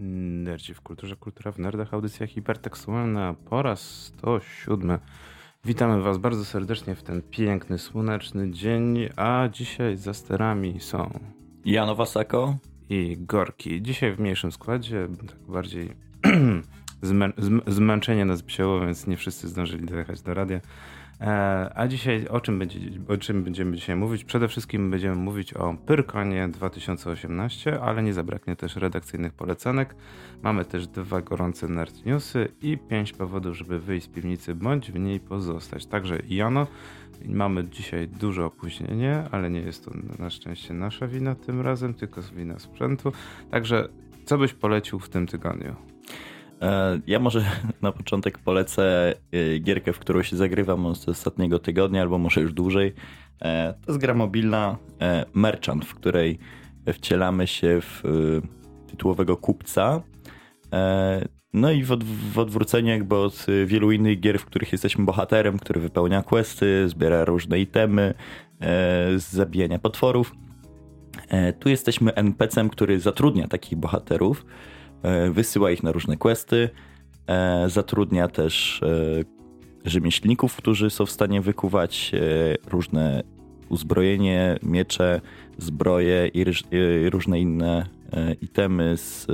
Nerdzi w kulturze, kultura w nerdach, audycja hipertekstualna po raz 107. Witamy Was bardzo serdecznie w ten piękny, słoneczny dzień, a dzisiaj za sterami są Jano Wasako i Gorki. Dzisiaj w mniejszym składzie, tak bardziej zmę zmęczenie nas wzięło, więc nie wszyscy zdążyli dojechać do radia. E, a dzisiaj o czym, będzie, o czym będziemy dzisiaj mówić? Przede wszystkim będziemy mówić o Pyrkonie 2018, ale nie zabraknie też redakcyjnych polecanek. Mamy też dwa gorące nerd newsy i pięć powodów, żeby wyjść z piwnicy bądź w niej pozostać. Także Jano, mamy dzisiaj duże opóźnienie, ale nie jest to na szczęście nasza wina tym razem, tylko wina sprzętu. Także co byś polecił w tym tygodniu? E, ja może na początek polecę e, gierkę, w którą się zagrywam z ostatniego tygodnia, albo może już dłużej. E, to jest gra mobilna Merchant, w której wcielamy się w tytułowego kupca. No i w, w odwróceniu jakby od wielu innych gier, w których jesteśmy bohaterem, który wypełnia questy, zbiera różne itemy z zabijania potworów. Tu jesteśmy NPC-em, który zatrudnia takich bohaterów wysyła ich na różne questy, e, zatrudnia też e, rzemieślników, którzy są w stanie wykuwać różne uzbrojenie, miecze, zbroje i różne inne itemy z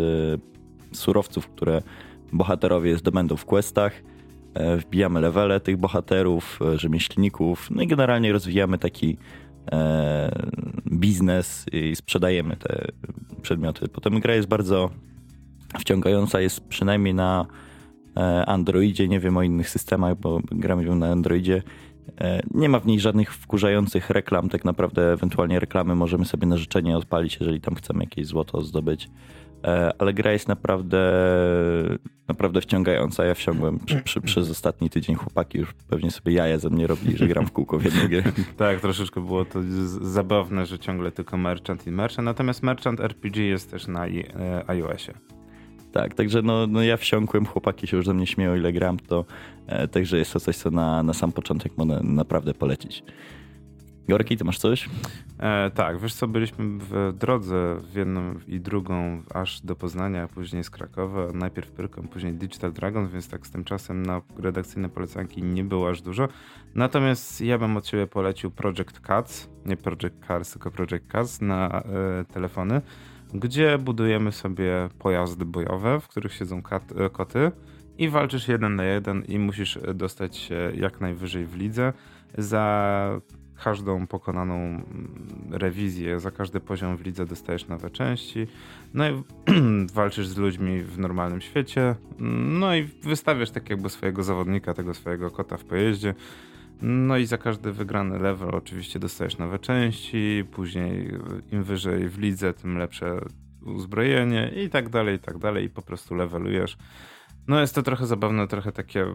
surowców, które bohaterowie zdobędą w questach. Wbijamy levele tych bohaterów, rzemieślników, no i generalnie rozwijamy taki biznes i sprzedajemy te przedmioty. Potem gra jest bardzo wciągająca jest przynajmniej na e, Androidzie, nie wiem o innych systemach, bo gramy ją na Androidzie. E, nie ma w niej żadnych wkurzających reklam, tak naprawdę ewentualnie reklamy możemy sobie na życzenie odpalić, jeżeli tam chcemy jakieś złoto zdobyć. E, ale gra jest naprawdę, naprawdę wciągająca. Ja wsiągłem przy, przy, przez ostatni tydzień. Chłopaki już pewnie sobie jaja ze mnie robili, że gram w kółko w jedną grę. tak, troszeczkę było to zabawne, że ciągle tylko Merchant i Merchant. Natomiast Merchant RPG jest też na iOSie. Tak, także no, no ja wsiąkłem, chłopaki się już ze mnie śmieją, ile gram, to e, także jest to coś, co na, na sam początek mogę naprawdę polecić. Gorki, ty masz coś? E, tak, wiesz co, byliśmy w drodze w jedną i drugą aż do Poznania, a później z Krakowa. Najpierw Pyrką, później Digital Dragon, więc tak z tym czasem na redakcyjne polecanki nie było aż dużo. Natomiast ja bym od ciebie polecił Project Cats, nie Project Cars, tylko Project Cats na e, telefony gdzie budujemy sobie pojazdy bojowe, w których siedzą e, koty i walczysz jeden na jeden i musisz dostać się jak najwyżej w lidze. Za każdą pokonaną mm, rewizję, za każdy poziom w lidze dostajesz nowe części. No i walczysz z ludźmi w normalnym świecie. No i wystawiasz tak jakby swojego zawodnika, tego swojego kota w pojeździe. No i za każdy wygrany level oczywiście dostajesz nowe części, później im wyżej w lidze, tym lepsze uzbrojenie i tak dalej, i tak dalej i po prostu levelujesz. No jest to trochę zabawne, trochę takie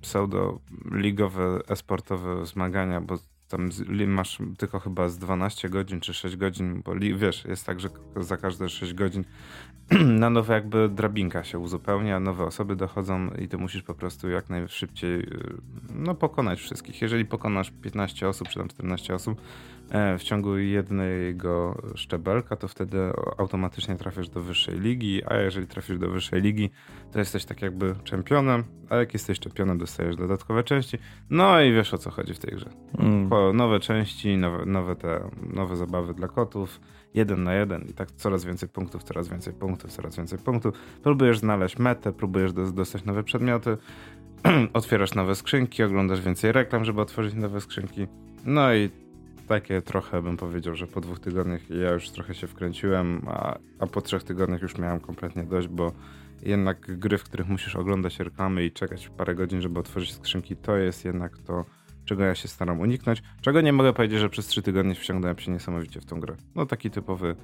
pseudo-ligowe, esportowe zmagania, bo tam masz tylko chyba z 12 godzin czy 6 godzin, bo wiesz, jest tak, że za każde 6 godzin na nowe jakby drabinka się uzupełnia, nowe osoby dochodzą i ty musisz po prostu jak najszybciej y, no, pokonać wszystkich. Jeżeli pokonasz 15 osób czy tam 14 osób w ciągu jednego szczebelka, to wtedy automatycznie trafisz do wyższej ligi, a jeżeli trafisz do wyższej ligi, to jesteś tak jakby czempionem, a jak jesteś czempionem, dostajesz dodatkowe części. No i wiesz o co chodzi w tej grze. Mm. Nowe części, nowe, nowe, te, nowe zabawy dla kotów jeden na jeden i tak coraz więcej punktów, coraz więcej punktów, coraz więcej punktów. Próbujesz znaleźć metę, próbujesz dostać nowe przedmioty, otwierasz nowe skrzynki, oglądasz więcej reklam, żeby otworzyć nowe skrzynki. No i takie trochę bym powiedział, że po dwóch tygodniach ja już trochę się wkręciłem, a, a po trzech tygodniach już miałem kompletnie dość, bo jednak gry, w których musisz oglądać reklamy i czekać parę godzin, żeby otworzyć skrzynki, to jest jednak to czego ja się staram uniknąć. Czego nie mogę powiedzieć, że przez trzy tygodnie wciągnąłem się niesamowicie w tą grę. No taki typowy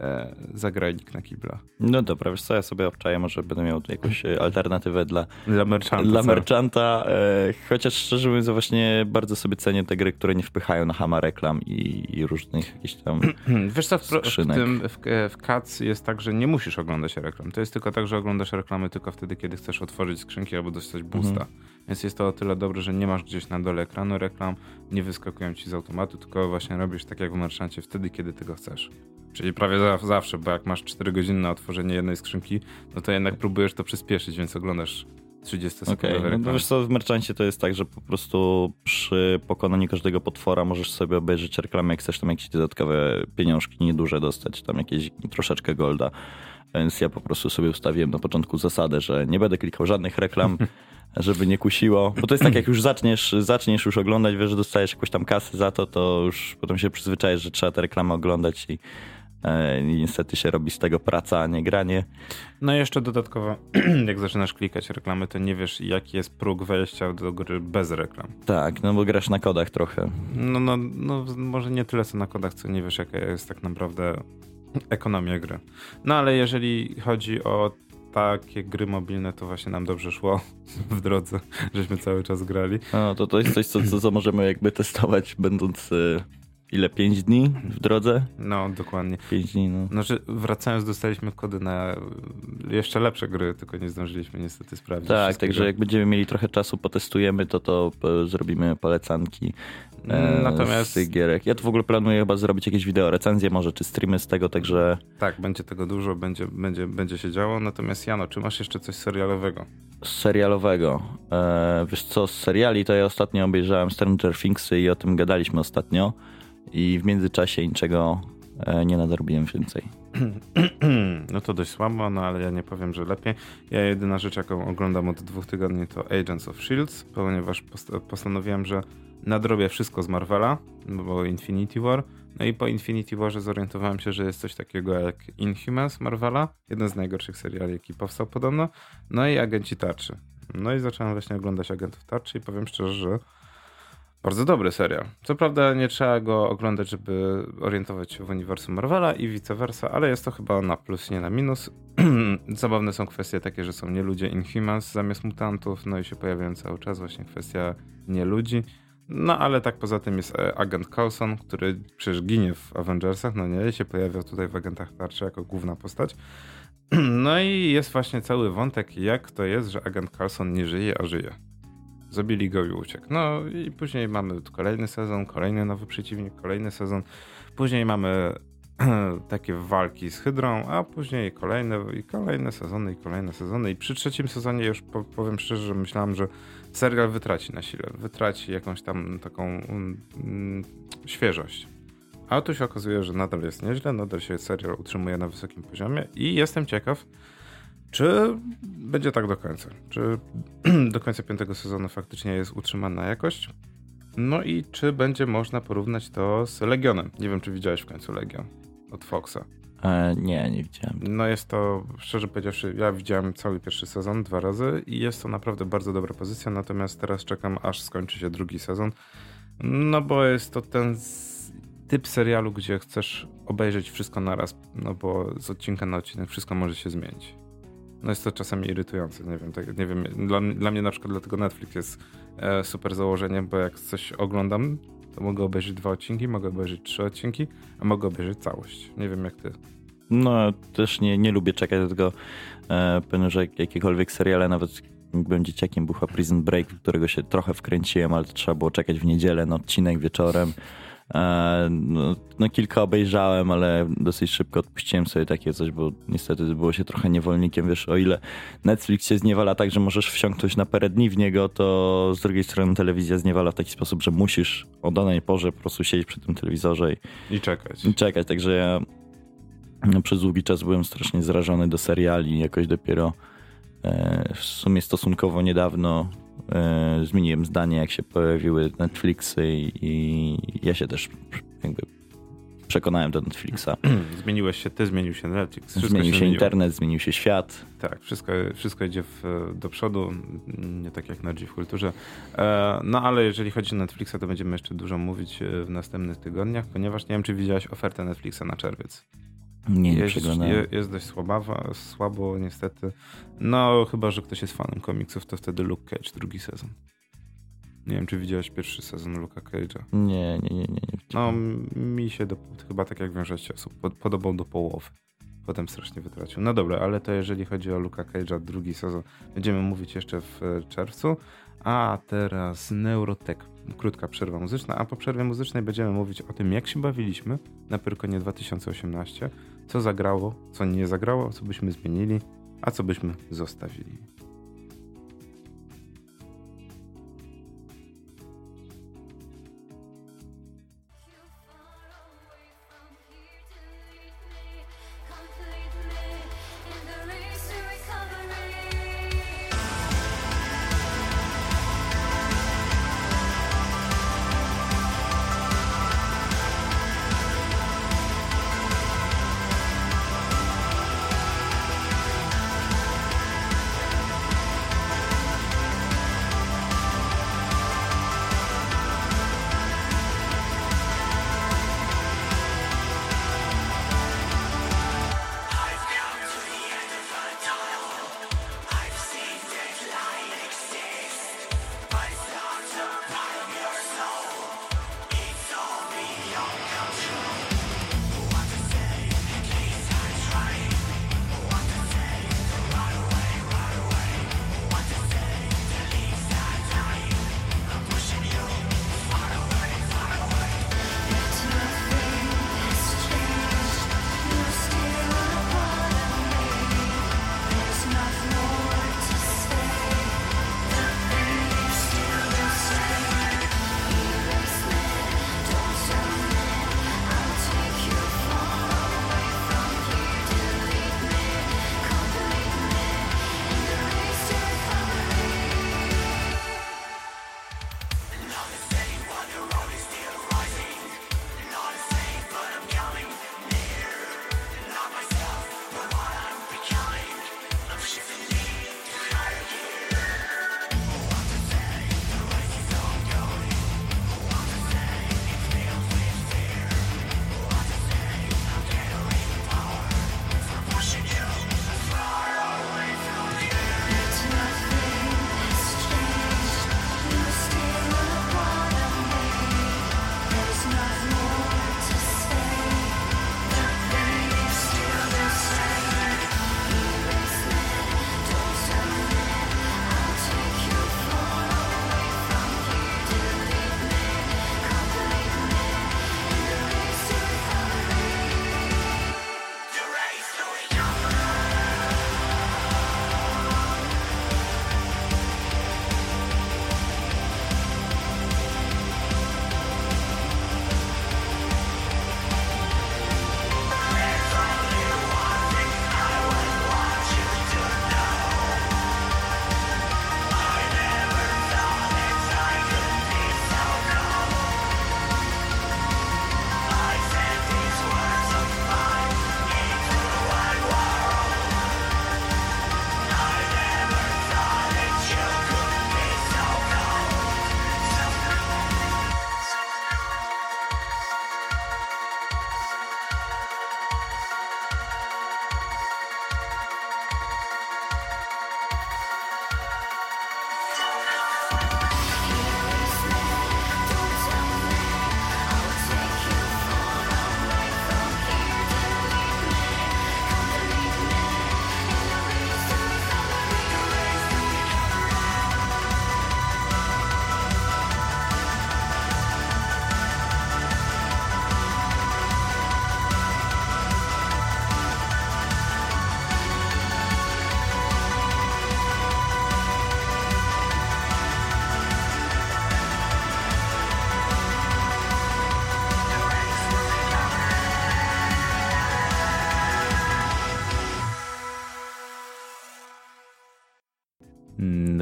e, zagrajnik na kibla. No dobra, wiesz co, ja sobie obczaję, może będę miał jakąś alternatywę dla, dla merchanta. Dla merchanta e, chociaż szczerze mówiąc, właśnie bardzo sobie cenię te gry, które nie wpychają na hama reklam i, i różnych jakichś tam Wiesz co, w, w, tym, w, w CAC jest tak, że nie musisz oglądać reklam. To jest tylko tak, że oglądasz reklamy tylko wtedy, kiedy chcesz otworzyć skrzynki albo dostać boosta. Mhm Więc jest to o tyle dobre, że nie masz gdzieś na dole ekranu reklam, nie wyskakują ci z automatu, tylko właśnie robisz tak jak w Merchancie wtedy, kiedy tego chcesz. Czyli prawie zawsze, bo jak masz 4 godziny na otworzenie jednej skrzynki, no to jednak próbujesz to przyspieszyć, więc oglądasz 30 sekund. Okay. no wiesz co, w Merchancie to jest tak, że po prostu przy pokonaniu każdego potwora możesz sobie obejrzeć reklamę, jak chcesz tam jakieś dodatkowe pieniążki nieduże dostać, tam jakieś troszeczkę golda. Więc ja po prostu sobie ustawiłem na początku zasadę, że nie będę klikał żadnych reklam, żeby nie kusiło. Bo to jest tak, jak już zaczniesz, zaczniesz już oglądać, wiesz, że dostajesz jakąś tam kasę za to, to już potem się przyzwyczajesz, że trzeba te reklamy oglądać i E, niestety się robi z tego praca, a nie granie. No i jeszcze dodatkowo, jak zaczynasz klikać reklamy, to nie wiesz, jaki jest próg wejścia do gry bez reklam. Tak, no bo grasz na kodach trochę. No, no, no może nie tyle co na kodach, co nie wiesz, jaka jest tak naprawdę ekonomia gry. No ale jeżeli chodzi o takie gry mobilne, to właśnie nam dobrze szło w drodze, żeśmy cały czas grali. No, to to jest coś, co, co, co możemy jakby testować, będąc y, ile? 5 dni w drodze? No, dokładnie. 5 dni, no. Znaczy, wracając, dostaliśmy kody na jeszcze lepsze gry, tylko nie zdążyliśmy niestety sprawdzić. Tak, także jak będziemy mieli trochę czasu, potestujemy to, to zrobimy polecanki. E, Natomiast z gierek. Ja to w ogóle planuję chyba zrobić jakieś wideo recenzje, może czy streamy z tego, także. Tak, będzie tego dużo, będzie, będzie, będzie się działo. Natomiast Jano, czy masz jeszcze coś serialowego? Serialowego. E, wiesz co, z seriali to ja ostatnio obejrzałem Stranger Thingsy i o tym gadaliśmy ostatnio i w międzyczasie niczego e, nie nadrobiłem więcej. No to dość słabo, no ale ja nie powiem, że lepiej. Ja jedyna rzecz, jaką oglądam od dwóch tygodni to Agents of S.H.I.E.L.D., ponieważ postanowiłem, że nadrobię wszystko z Marvela, bo Infinity War. No i po Infinity Warze zorientowałem się, że jest coś takiego jak Inhumans Marvela, jeden z najgorszych seriali, jaki powstał podobno. No i Agenci Tarczy. No i zacząłem właśnie oglądać Agentów Tarczy i powiem szczerze, że bardzo dobry serial. Co prawda nie trzeba go oglądać, żeby orientować się w uniwersum Marvela i vice versa, ale jest to chyba na plus, nie na minus. Zabawne są kwestie takie, że są nie ludzie Inhumans zamiast mutantów, no i się pojawiają cały czas właśnie kwestia nie ludzi. No ale tak poza tym jest e, agent Coulson, który przecież ginie w Avengersach, no nie, się pojawia tutaj w Agentach Tarczy jako główna postać. No i jest właśnie cały wątek, jak to jest, że agent Coulson nie żyje, a żyje. Zabili go i uciekł. No i później mamy kolejny sezon, kolejny nowy przeciwnik, kolejny sezon. Później mamy takie walki z Hydrą, a później kolejne i kolejne sezony i kolejne sezony. I przy trzecim sezonie już powiem szczerze, że myślałem, że serial wytraci na sile, wytraci jakąś tam taką mm, świeżość. A tu się okazuje, że nadal jest nieźle, nadal się serial utrzymuje na wysokim poziomie i jestem ciekaw, czy będzie tak do końca? Czy do końca piątego sezonu faktycznie jest utrzymana jakość? No i czy będzie można porównać to z Legionem? Nie wiem, czy widziałeś w końcu Legion od Foxa. E, nie, nie widziałem. No jest to, szczerze powiedziawszy, ja widziałem cały pierwszy sezon dwa razy i jest to naprawdę bardzo dobra pozycja, natomiast teraz czekam, aż skończy się drugi sezon. No bo jest to ten typ serialu, gdzie chcesz obejrzeć wszystko naraz, no bo z odcinka na odcinek wszystko może się zmienić. No jest to czasami irytujące, nie wiem, tak, nie wiem dla, dla mnie na przykład dlatego Netflix jest e, super założeniem, bo jak coś oglądam, to mogę obejrzeć dwa odcinki, mogę obejrzeć trzy odcinki, a mogę obejrzeć całość. Nie wiem jak ty. No też nie, nie lubię czekać, dlatego e, pewnie, że jakiekolwiek seriale, nawet byłem dzieciakiem, był Prison Break, którego się trochę wkręciłem, ale trzeba było czekać w niedzielę na odcinek wieczorem. E, no, no, kilka obejrzałem, ale dosyć szybko odpuściłem sobie takie coś, bo niestety było się trochę niewolnikiem. Wiesz, o ile Netflix się zniewala tak, że możesz wsiąknąć na parę dni w niego, to z drugiej strony telewizja zniewala w taki sposób, że musisz o danej porze po prostu siedzieć przy tym telewizorze i, I czekać. I czekać, także ja no, przez długi czas byłem strasznie zrażony do seriali, jakoś dopiero e, w sumie stosunkowo niedawno e, zmieniłem zdanie, jak się pojawiły Netflixy i, i ja się też jakby przekonałem do Netflixa. Zmieniłeś się ty, zmienił się Netflix. Wszystko zmienił się, się internet, zmienił się świat. Tak, wszystko, wszystko idzie w, do przodu, nie tak jak na w kulturze. E, no ale jeżeli chodzi o Netflixa, to będziemy jeszcze dużo mówić e, w następnych tygodniach, ponieważ nie wiem, czy widziałeś ofertę Netflixa na czerwiec. Nie, nie jest, je, jest dość słabawa, słabo niestety. No, chyba, że ktoś jest fanem komiksów, to wtedy Luke Cage, drugi sezon. Nie wiem, czy widziałeś pierwszy sezon Luke'a Cage'a. Nie, nie, nie, nie. nie no, mi się do, chyba tak jak większość osób podobał do połowy. potem strasznie wytracił. No dobra, ale to jeżeli chodzi o Luka Cage'a, drugi sezon, będziemy mówić jeszcze w e, czerwcu. A teraz Neurotech, krótka przerwa muzyczna, a po przerwie muzycznej będziemy mówić o tym, jak się bawiliśmy na Pyrkonie 2018, co zagrało, co nie zagrało, co byśmy zmienili, a co byśmy zostawili.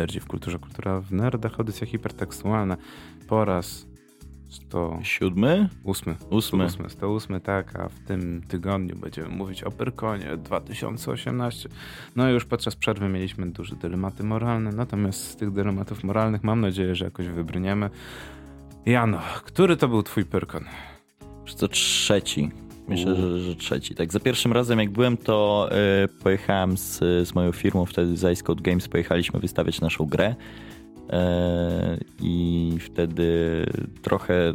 Nerdzi w kulturze, kultura w nerdach, audycja hipertekstualna po raz 100... Siódmy? Ósmy. Ósmy. Ósmy, 108, tak, a w tym tygodniu będziemy mówić o Pyrkonie 2018. No i już podczas przerwy mieliśmy duże dylematy moralne, natomiast z tych dylematów moralnych mam nadzieję, że jakoś wybrniemy. Jano, który to był twój Pyrkon? To trzeci. Myślę, że, że, trzeci. Tak, za pierwszym razem jak byłem, to y, pojechałem z, z moją firmą, wtedy z Ice Code Games, pojechaliśmy wystawiać naszą grę E, I wtedy trochę.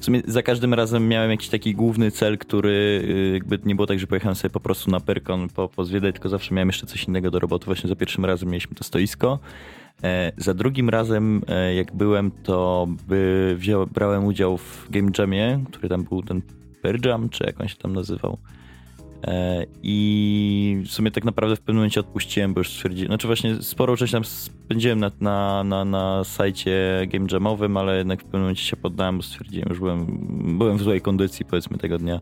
W sumie za każdym razem miałem jakiś taki główny cel, który y, jakby nie było tak, że pojechałem sobie po prostu na Pyrkon po, pozwiedzać, tylko zawsze miałem jeszcze coś innego do roboty. Właśnie za pierwszym razem mieliśmy to stoisko. E, za drugim razem, jak byłem, to by wziął, brałem udział w Game Jamie, który tam był ten Pearl Jam, czy jak on się tam nazywał. E, I w sumie tak naprawdę w pewnym momencie odpuściłem, bo już stwierdziłem, znaczy właśnie sporo czasu tam spędziłem na, na, na, na sajcie game jamowym, ale jednak w pewnym momencie się poddałem, bo stwierdziłem, że byłem, byłem w złej kondycji powiedzmy tego dnia.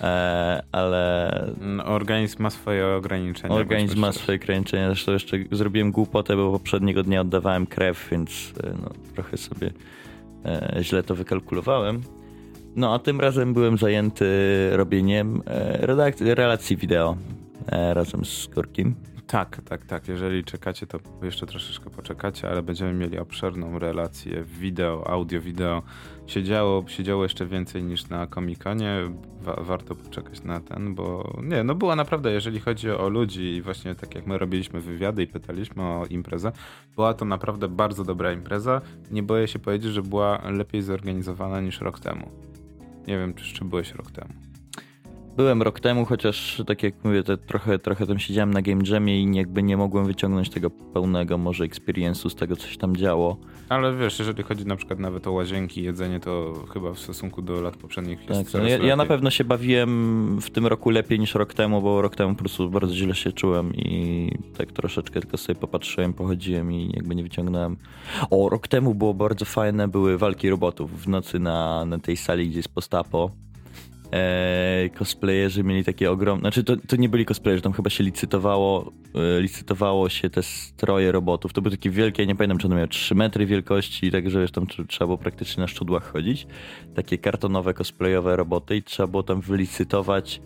E, ale. No, organizm ma swoje ograniczenia. Organizm ma swoje ograniczenia. Zresztą jeszcze zrobiłem głupotę, bo poprzedniego dnia oddawałem krew, więc e, no, trochę sobie źle to wykalkulowałem. No a tym razem byłem zajęty robieniem e, relacji wideo e, razem z Gorkim. Tak, tak, tak. Jeżeli czekacie, to jeszcze troszeczkę poczekacie, ale będziemy mieli obszerną relację wideo, audio, wideo. Siedziało, siedziało jeszcze więcej niż na komikonie. Wa warto poczekać na ten, bo nie, no była naprawdę, jeżeli chodzi o ludzi i właśnie tak jak my robiliśmy wywiady i pytaliśmy o imprezę, była to naprawdę bardzo dobra impreza. Nie boję się powiedzieć, że była lepiej zorganizowana niż rok temu. Nie wiem, czy jeszcze byłeś rok temu. Byłem rok temu, chociaż tak jak mówię, trochę, trochę tam siedziałem na Game Jamie i jakby nie mogłem wyciągnąć tego pełnego może experience'u z tego, co się tam działo. Ale wiesz, jeżeli chodzi na przykład nawet o łazienki, jedzenie, to chyba w stosunku do lat poprzednich jest tak, no ja, ja, na pewno się bawiłem w tym roku lepiej niż rok temu, bo rok temu po prostu bardzo źle się czułem i tak troszeczkę tylko sobie popatrzyłem, pochodziłem i jakby nie wyciągnąłem. O, rok temu było bardzo fajne, były walki robotów w nocy na, na tej sali, gdzie jest postapo e, cosplayerzy mieli takie ogromne, znaczy to, to nie byli cosplayerzy, tam chyba się licytowało, e, licytowało się te stroje robotów, to były takie wielkie, nie pamiętam czy one miały 3 metry wielkości, także wiesz, tam trzeba było praktycznie na szczudłach chodzić, takie kartonowe cosplayowe roboty i trzeba było tam wylicytować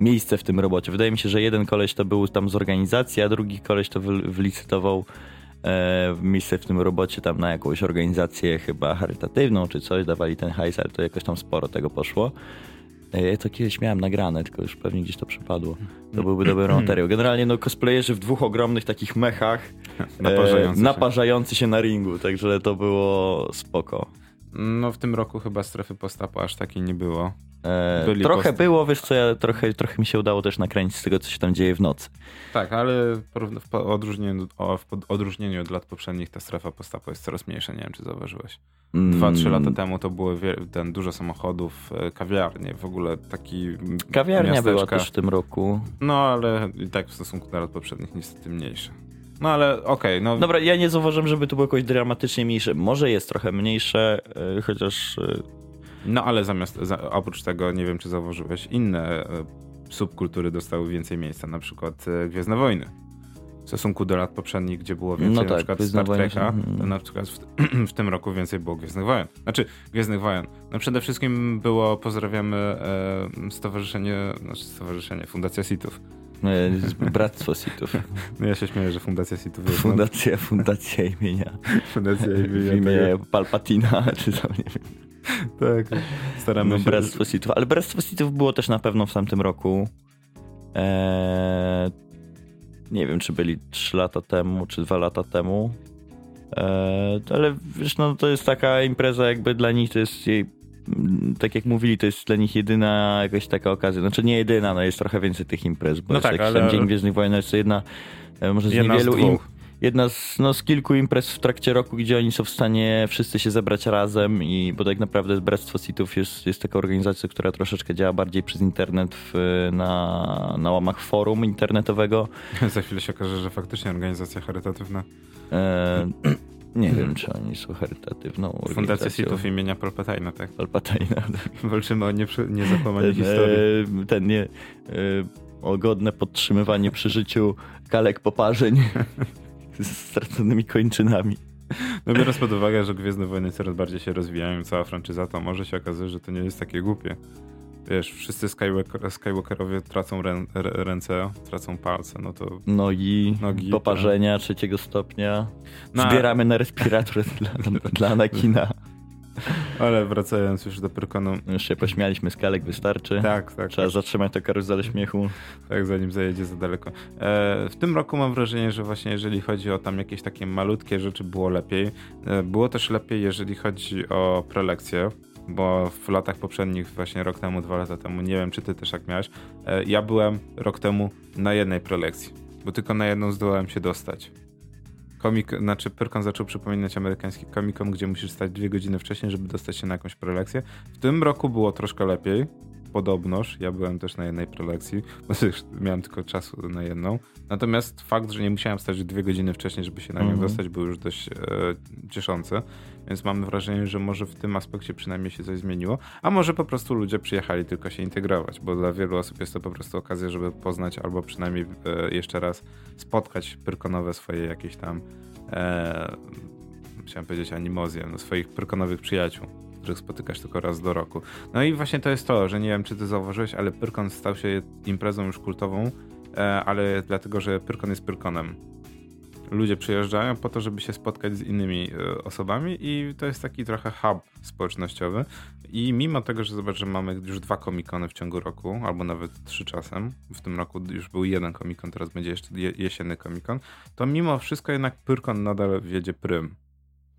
miejsce w tym robocie. Wydaje mi się, że jeden koleś to był tam z organizacji, a drugi koleś to wylicytował e, miejsce w tym robocie tam na jakąś organizację chyba charytatywną czy coś, dawali ten hajs, ale to jakoś tam sporo tego poszło. Ja to kiedyś miałem nagrane, tylko już pewnie gdzieś to przypadło. To byłby dobry materiał. Generalnie no cosplayerzy w dwóch ogromnych takich mechach naparzający, e, naparzający się. na ringu, także to było spoko. No w tym roku chyba strefy postapu aż takiej nie było. E, trochę było, wiesz co, ja trochę, trochę mi się udało też nakręcić z tego, co się tam dzieje w nocy. Tak, ale w odróżnieniu, w odróżnieniu od lat poprzednich ta strefa postapu jest coraz mniejsza, nie wiem czy zauważyłeś. Dwa, trzy lata mm. temu to było ten dużo samochodów, e, kawiarnie, w ogóle taki Kawiarnia miasteczka. była też w tym roku. No, ale i tak w stosunku do lat poprzednich niestety mniejsze. No ale okej. Okay, no. Dobra, ja nie zauważam, żeby to było jakoś dramatycznie mniejsze. Może jest trochę mniejsze, e, chociaż no ale zamiast, za, oprócz tego, nie wiem czy zauważyłeś, inne e, subkultury dostały więcej miejsca, na przykład e, Gwiezdne Wojny. W stosunku do lat poprzednich, gdzie było więcej no tak, na przykład Star Treka, to na przykład w, w, tym roku więcej było Gwiezdnych Wojen. Znaczy, Gwiezdnych Wojen. No przede wszystkim było, pozdrawiamy e, stowarzyszenie, znaczy stowarzyszenie, Fundacja Sithów. No, bractwo Sithów. No ja się śmieję, że Fundacja Sithów jest. No. Fundacja, fundacja imienia. Fundacja imienia. imienia Palpatina, czy tam nie wiem. tak, staramy no, się. Bractwo Sithów, ale Bractwo Sithów było też na pewno w tamtym roku. Eee, nie wiem, czy byli 3 lata temu, czy 2 lata temu. Eee, ale wiesz, no to jest taka impreza, jakby dla nich to jest jej, tak jak mówili, to jest dla nich jedyna jakaś taka okazja. Znaczy nie jedyna, no jest trochę więcej tych imprez, bo no jest tak, ale... tam Dzień Gwiezdnych Wojen, jest jedna, e, może z jedna niewielu z im, jedna z, no, z kilku imprez w trakcie roku, gdzie oni są w stanie wszyscy się zebrać razem i bo tak naprawdę Bractwo Sithów jest, jest taka organizacja, która troszeczkę działa bardziej przez internet w, na, na łamach forum internetowego. Za chwilę się okaże, że faktycznie organizacja charytatywna. E, nie wiem, czy oni są charytatywną organizacją. Fundacja Sithów imienia Palpatina, tak? Palpatina. Tak. Walczymy o niezakłamanie nie historii. E, ten nie... E, o godne podtrzymywanie przy życiu kalek poparzeń. z straconymi kończynami. No biorąc pod uwagę, że Gwiezdne Wojny coraz bardziej się rozwijają, cała franczyza, to może się okazać, że to nie jest takie głupie. Wiesz, wszyscy Skywalker, Skywalkerowie tracą rę, ręce, tracą palce, no to... Nogi, nogi poparzenia trzeciego stopnia. No, Zbieramy na respirator dla, dla Anakina. Ale wracając już do Pyrkonu. Już się pośmialiśmy, skalek wystarczy. Tak, tak. Trzeba tak. zatrzymać to karuzelę śmiechu. Tak, zanim zajedzie za daleko. E, w tym roku mam wrażenie, że właśnie jeżeli chodzi o tam jakieś takie malutkie rzeczy, było lepiej. E, było też lepiej, jeżeli chodzi o prelekcje, bo w latach poprzednich, właśnie rok temu, dwa lata temu, nie wiem, czy ty też tak miałeś, e, ja byłem rok temu na jednej prelekcji, bo tylko na jedną zdołałem się dostać. Komik, znaczy Pyrkon zaczął przypominać amerykański komikom, gdzie musisz stać dwie godziny wcześniej, żeby dostać się na jakąś prelekcję. W tym roku było troszkę lepiej, podobnoż. Ja byłem też na jednej prelekcji, bo też miałem tylko czasu na jedną. Natomiast fakt, że nie musiałem stać dwie godziny wcześniej, żeby się na nią Mhm. dostać, był już dość e, cieszący. Więc mam wrażenie, że może w tym aspekcie przynajmniej się coś zmieniło. A może po prostu ludzie przyjechali tylko się integrować, bo dla wielu osób jest to po prostu okazja, żeby poznać albo przynajmniej e, jeszcze raz spotkać pyrkonowe swoje jakieś tam e, chciałem powiedzieć animozję, no, swoich pyrkonowych przyjaciół, których spotykasz tylko raz do roku. No i właśnie to jest to, że nie wiem, czy ty zauważyłeś, ale Pyrkon stał się imprezą już kultową, e, ale dlatego, że Pyrkon jest Pyrkonem. Ludzie przyjeżdżają po to, żeby się spotkać z innymi e, osobami i to jest taki trochę hub społecznościowy. I mimo tego, że zobacz, że mamy już dwa komikony w ciągu roku, albo nawet trzy czasem, w tym roku już był jeden komikon, teraz będzie jeszcze je- jesienny komikon, to mimo wszystko jednak Pyrkon nadal wiedzie prym.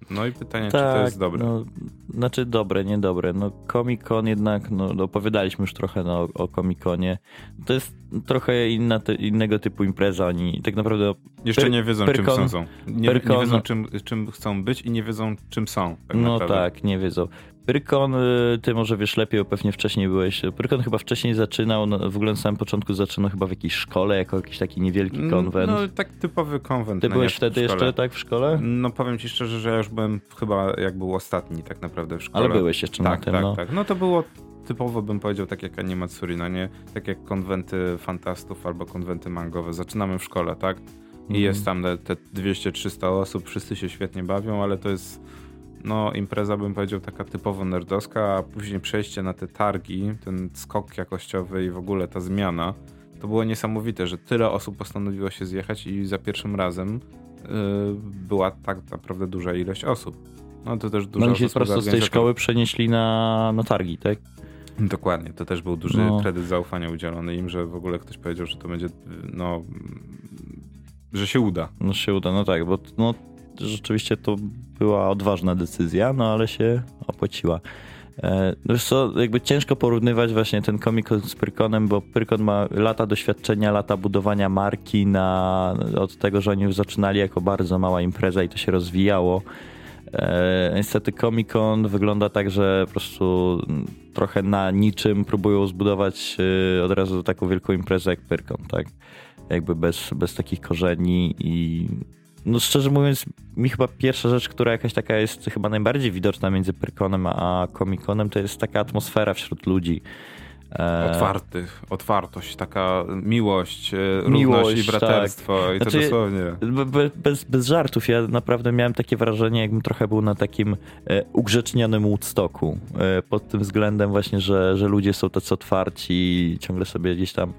No i pytanie, czy to jest dobre. No, znaczy dobre, niedobre. No Comic Con jednak, no opowiadaliśmy już trochę no, o Comic Conie. To jest trochę inna, ty, innego typu impreza. Oni tak naprawdę Jeszcze Pyr- nie wiedzą, czym są. Nie, nie wiedzą, czym, czym chcą być i nie wiedzą, czym są. Tak no naprawdę. tak, nie wiedzą. Pyrkon, y, ty może wiesz lepiej, bo pewnie wcześniej byłeś. Pyrkon chyba wcześniej zaczynał, no, w ogóle na samym początku zaczynał chyba w jakiejś szkole, jako jakiś taki niewielki konwent. No tak typowy konwent. ty no byłeś wtedy jeszcze tak w szkole? No powiem ci szczerze, że ja już byłem chyba jak był ostatni tak naprawdę w szkole. Ale byłeś jeszcze tak, na tym, tak, no. tak. No to było typowo bym powiedział tak jak Animatsuri, no nie? Tak jak konwenty fantastów albo konwenty mangowe. Zaczynamy w szkole, tak? I Mhm. jest tam te- te 200-300 osób, wszyscy się świetnie bawią, ale to jest no impreza bym powiedział taka typowo nerdowska, a później przejście na te targi, ten skok jakościowy i w ogóle ta zmiana, to było niesamowite, że tyle osób postanowiło się zjechać i za pierwszym razem yy, była tak naprawdę duża ilość osób. No to też dużo No oni się osób prosto z tej szkoły przenieśli na, na targi, tak? Dokładnie, to też był duży No. kredyt zaufania udzielony im, że w ogóle ktoś powiedział, że to będzie, no, że się uda. No się uda, no tak, bo no, rzeczywiście to była odważna decyzja, no ale się opłaciła. E, no co, jakby ciężko porównywać właśnie ten Comic Con z Pyrkonem, bo Pyrkon ma lata doświadczenia, lata budowania marki na, od tego, że oni już zaczynali jako bardzo mała impreza i to się rozwijało. E, niestety Comic Con wygląda tak, że po prostu trochę na niczym próbują zbudować e, od razu taką wielką imprezę jak Pyrkon, tak? Jakby bez, bez takich korzeni i no szczerze mówiąc, mi chyba pierwsza rzecz, która jakaś taka jest chyba najbardziej widoczna między Pyrkonem a Comic-Conem, to jest taka atmosfera wśród ludzi. E, Otwartych, otwartość, taka miłość, e, Miłość, równość i braterstwo i to Znaczy, dosłownie. Be, be, bez, bez żartów, ja naprawdę miałem takie wrażenie, jakbym trochę był na takim e, ugrzecznionym Woodstocku. E, pod tym względem właśnie, że, że ludzie są tacy otwarci, ciągle sobie gdzieś tam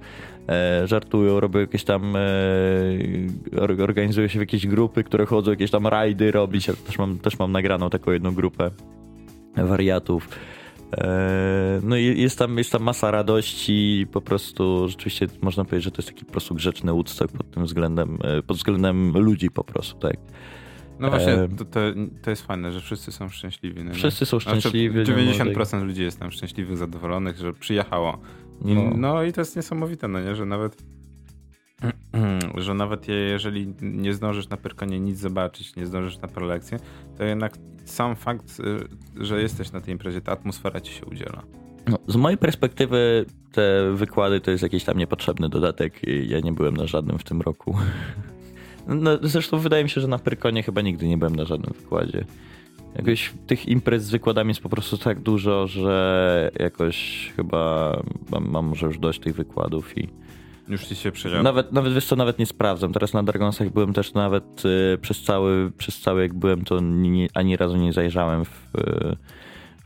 e, żartują, robią jakieś tam, e, or- organizują się w jakieś grupy, które chodzą jakieś tam rajdy robić. Ja też mam, też mam nagraną taką jedną grupę wariatów. E, No i jest tam, jest tam masa radości, po prostu rzeczywiście można powiedzieć, że to jest taki po prostu grzeczny Woodstock pod tym względem, e, pod względem ludzi po prostu, tak. No właśnie, e, to, to, to jest fajne, że wszyscy są szczęśliwi. No nie? Wszyscy są szczęśliwi. Znaczy, no, 90% ludzi jest tam szczęśliwych, zadowolonych, że przyjechało. No. no. i to jest niesamowite, no nie, że nawet że nawet je- jeżeli nie zdążysz na Pyrkonie nic zobaczyć, nie zdążysz na prelekcję, to jednak sam fakt, y, że jesteś na tej imprezie, ta atmosfera ci się udziela. No, z mojej perspektywy te wykłady to jest jakiś tam niepotrzebny dodatek. Ja nie byłem na żadnym w tym roku. No, zresztą wydaje mi się, że na Pyrkonie chyba nigdy nie byłem na żadnym wykładzie. Jakoś tych imprez z wykładami jest po prostu tak dużo, że jakoś chyba mam, mam może już dość tych wykładów i Już ci się przedział. nawet, nawet wiesz co, nawet nie sprawdzam. Teraz na Dragonsach byłem też nawet y, przez, cały, przez cały jak byłem, to nie, ani razu nie zajrzałem w, y,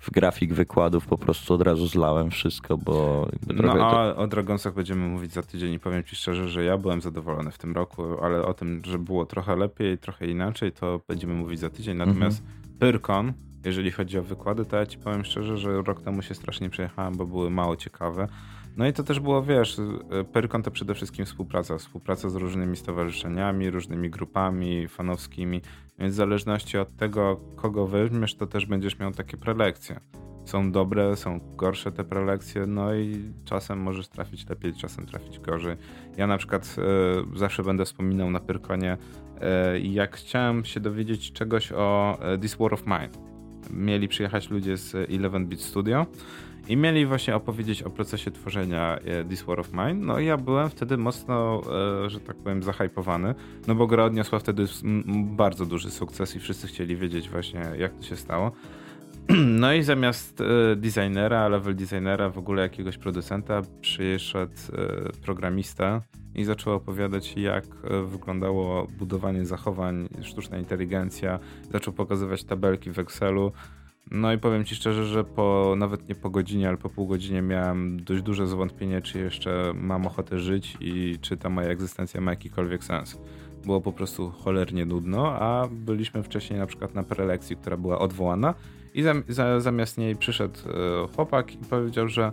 w grafik wykładów, po prostu od razu zlałem wszystko, bo No to... a o Dragonsach będziemy mówić za tydzień i powiem ci szczerze, że ja byłem zadowolony w tym roku, ale o tym, że było trochę lepiej, trochę inaczej, to będziemy mówić za tydzień. Natomiast Mhm. Pyrkon Jeżeli chodzi o wykłady, to ja ci powiem szczerze, że rok temu się strasznie przejechałem, bo były mało ciekawe. No i to też było, wiesz, Pyrkon to przede wszystkim współpraca. Współpraca z różnymi stowarzyszeniami, różnymi grupami fanowskimi. Więc w zależności od tego, kogo weźmiesz, to też będziesz miał takie prelekcje. Są dobre, są gorsze te prelekcje, no i czasem możesz trafić lepiej, czasem trafić gorzej. Ja na przykład e, zawsze będę wspominał na Pyrkonie, e, jak chciałem się dowiedzieć czegoś o e, This War of Mine. Mieli przyjechać ludzie z 11-bit Studio i mieli właśnie opowiedzieć o procesie tworzenia e, This War of Mine. No i ja byłem wtedy mocno, e, że tak powiem, zahajpowany, no bo gra odniosła wtedy bardzo duży sukces i wszyscy chcieli wiedzieć właśnie, jak to się stało. No i zamiast e, designera, level designera, w ogóle jakiegoś producenta, przyszedł programista i zaczął opowiadać, jak wyglądało budowanie zachowań, sztuczna inteligencja. Zaczął pokazywać tabelki w Excelu. No i powiem ci szczerze, że po nawet nie po godzinie, ale po pół godzinie miałem dość duże zwątpienie, czy jeszcze mam ochotę żyć i czy ta moja egzystencja ma jakikolwiek sens. Było po prostu cholernie nudno, a byliśmy wcześniej na przykład na prelekcji, która była odwołana i zamiast niej przyszedł e, chłopak i powiedział, że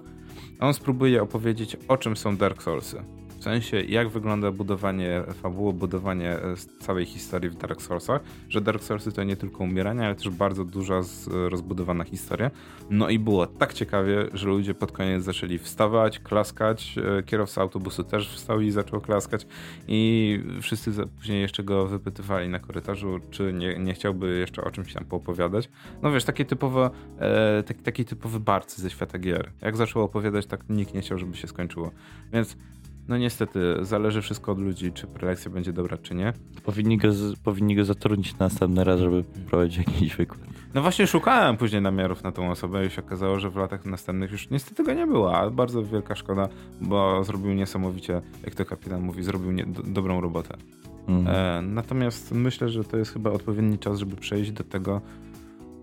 on spróbuje opowiedzieć o czym są Dark Soulsy. W sensie, jak wygląda budowanie fabuły, budowanie e, całej historii w Dark Soulsach, że Dark Soulsy to nie tylko umieranie, ale też bardzo duża rozbudowana historia. No i było tak ciekawie, że ludzie pod koniec zaczęli wstawać, klaskać, e, kierowca autobusu też wstał i zaczął klaskać i wszyscy później jeszcze go wypytywali na korytarzu, czy nie, nie chciałby jeszcze o czymś tam poopowiadać. No wiesz, takie typowe, e, taki, taki typowy barcy ze świata gier. Jak zaczął opowiadać, tak nikt nie chciał, żeby się skończyło. Więc no niestety, zależy wszystko od ludzi, czy prelekcja będzie dobra, czy nie. Powinni go, powinni go zatrudnić następny raz, żeby prowadzić jakiś wykład. No właśnie szukałem później namiarów na tą osobę i się okazało, że w latach następnych już niestety go nie było, ale bardzo wielka szkoda, bo zrobił niesamowicie, jak to kapitan mówi, zrobił nie, do, dobrą robotę. Mhm. E, natomiast myślę, że to jest chyba odpowiedni czas, żeby przejść do tego,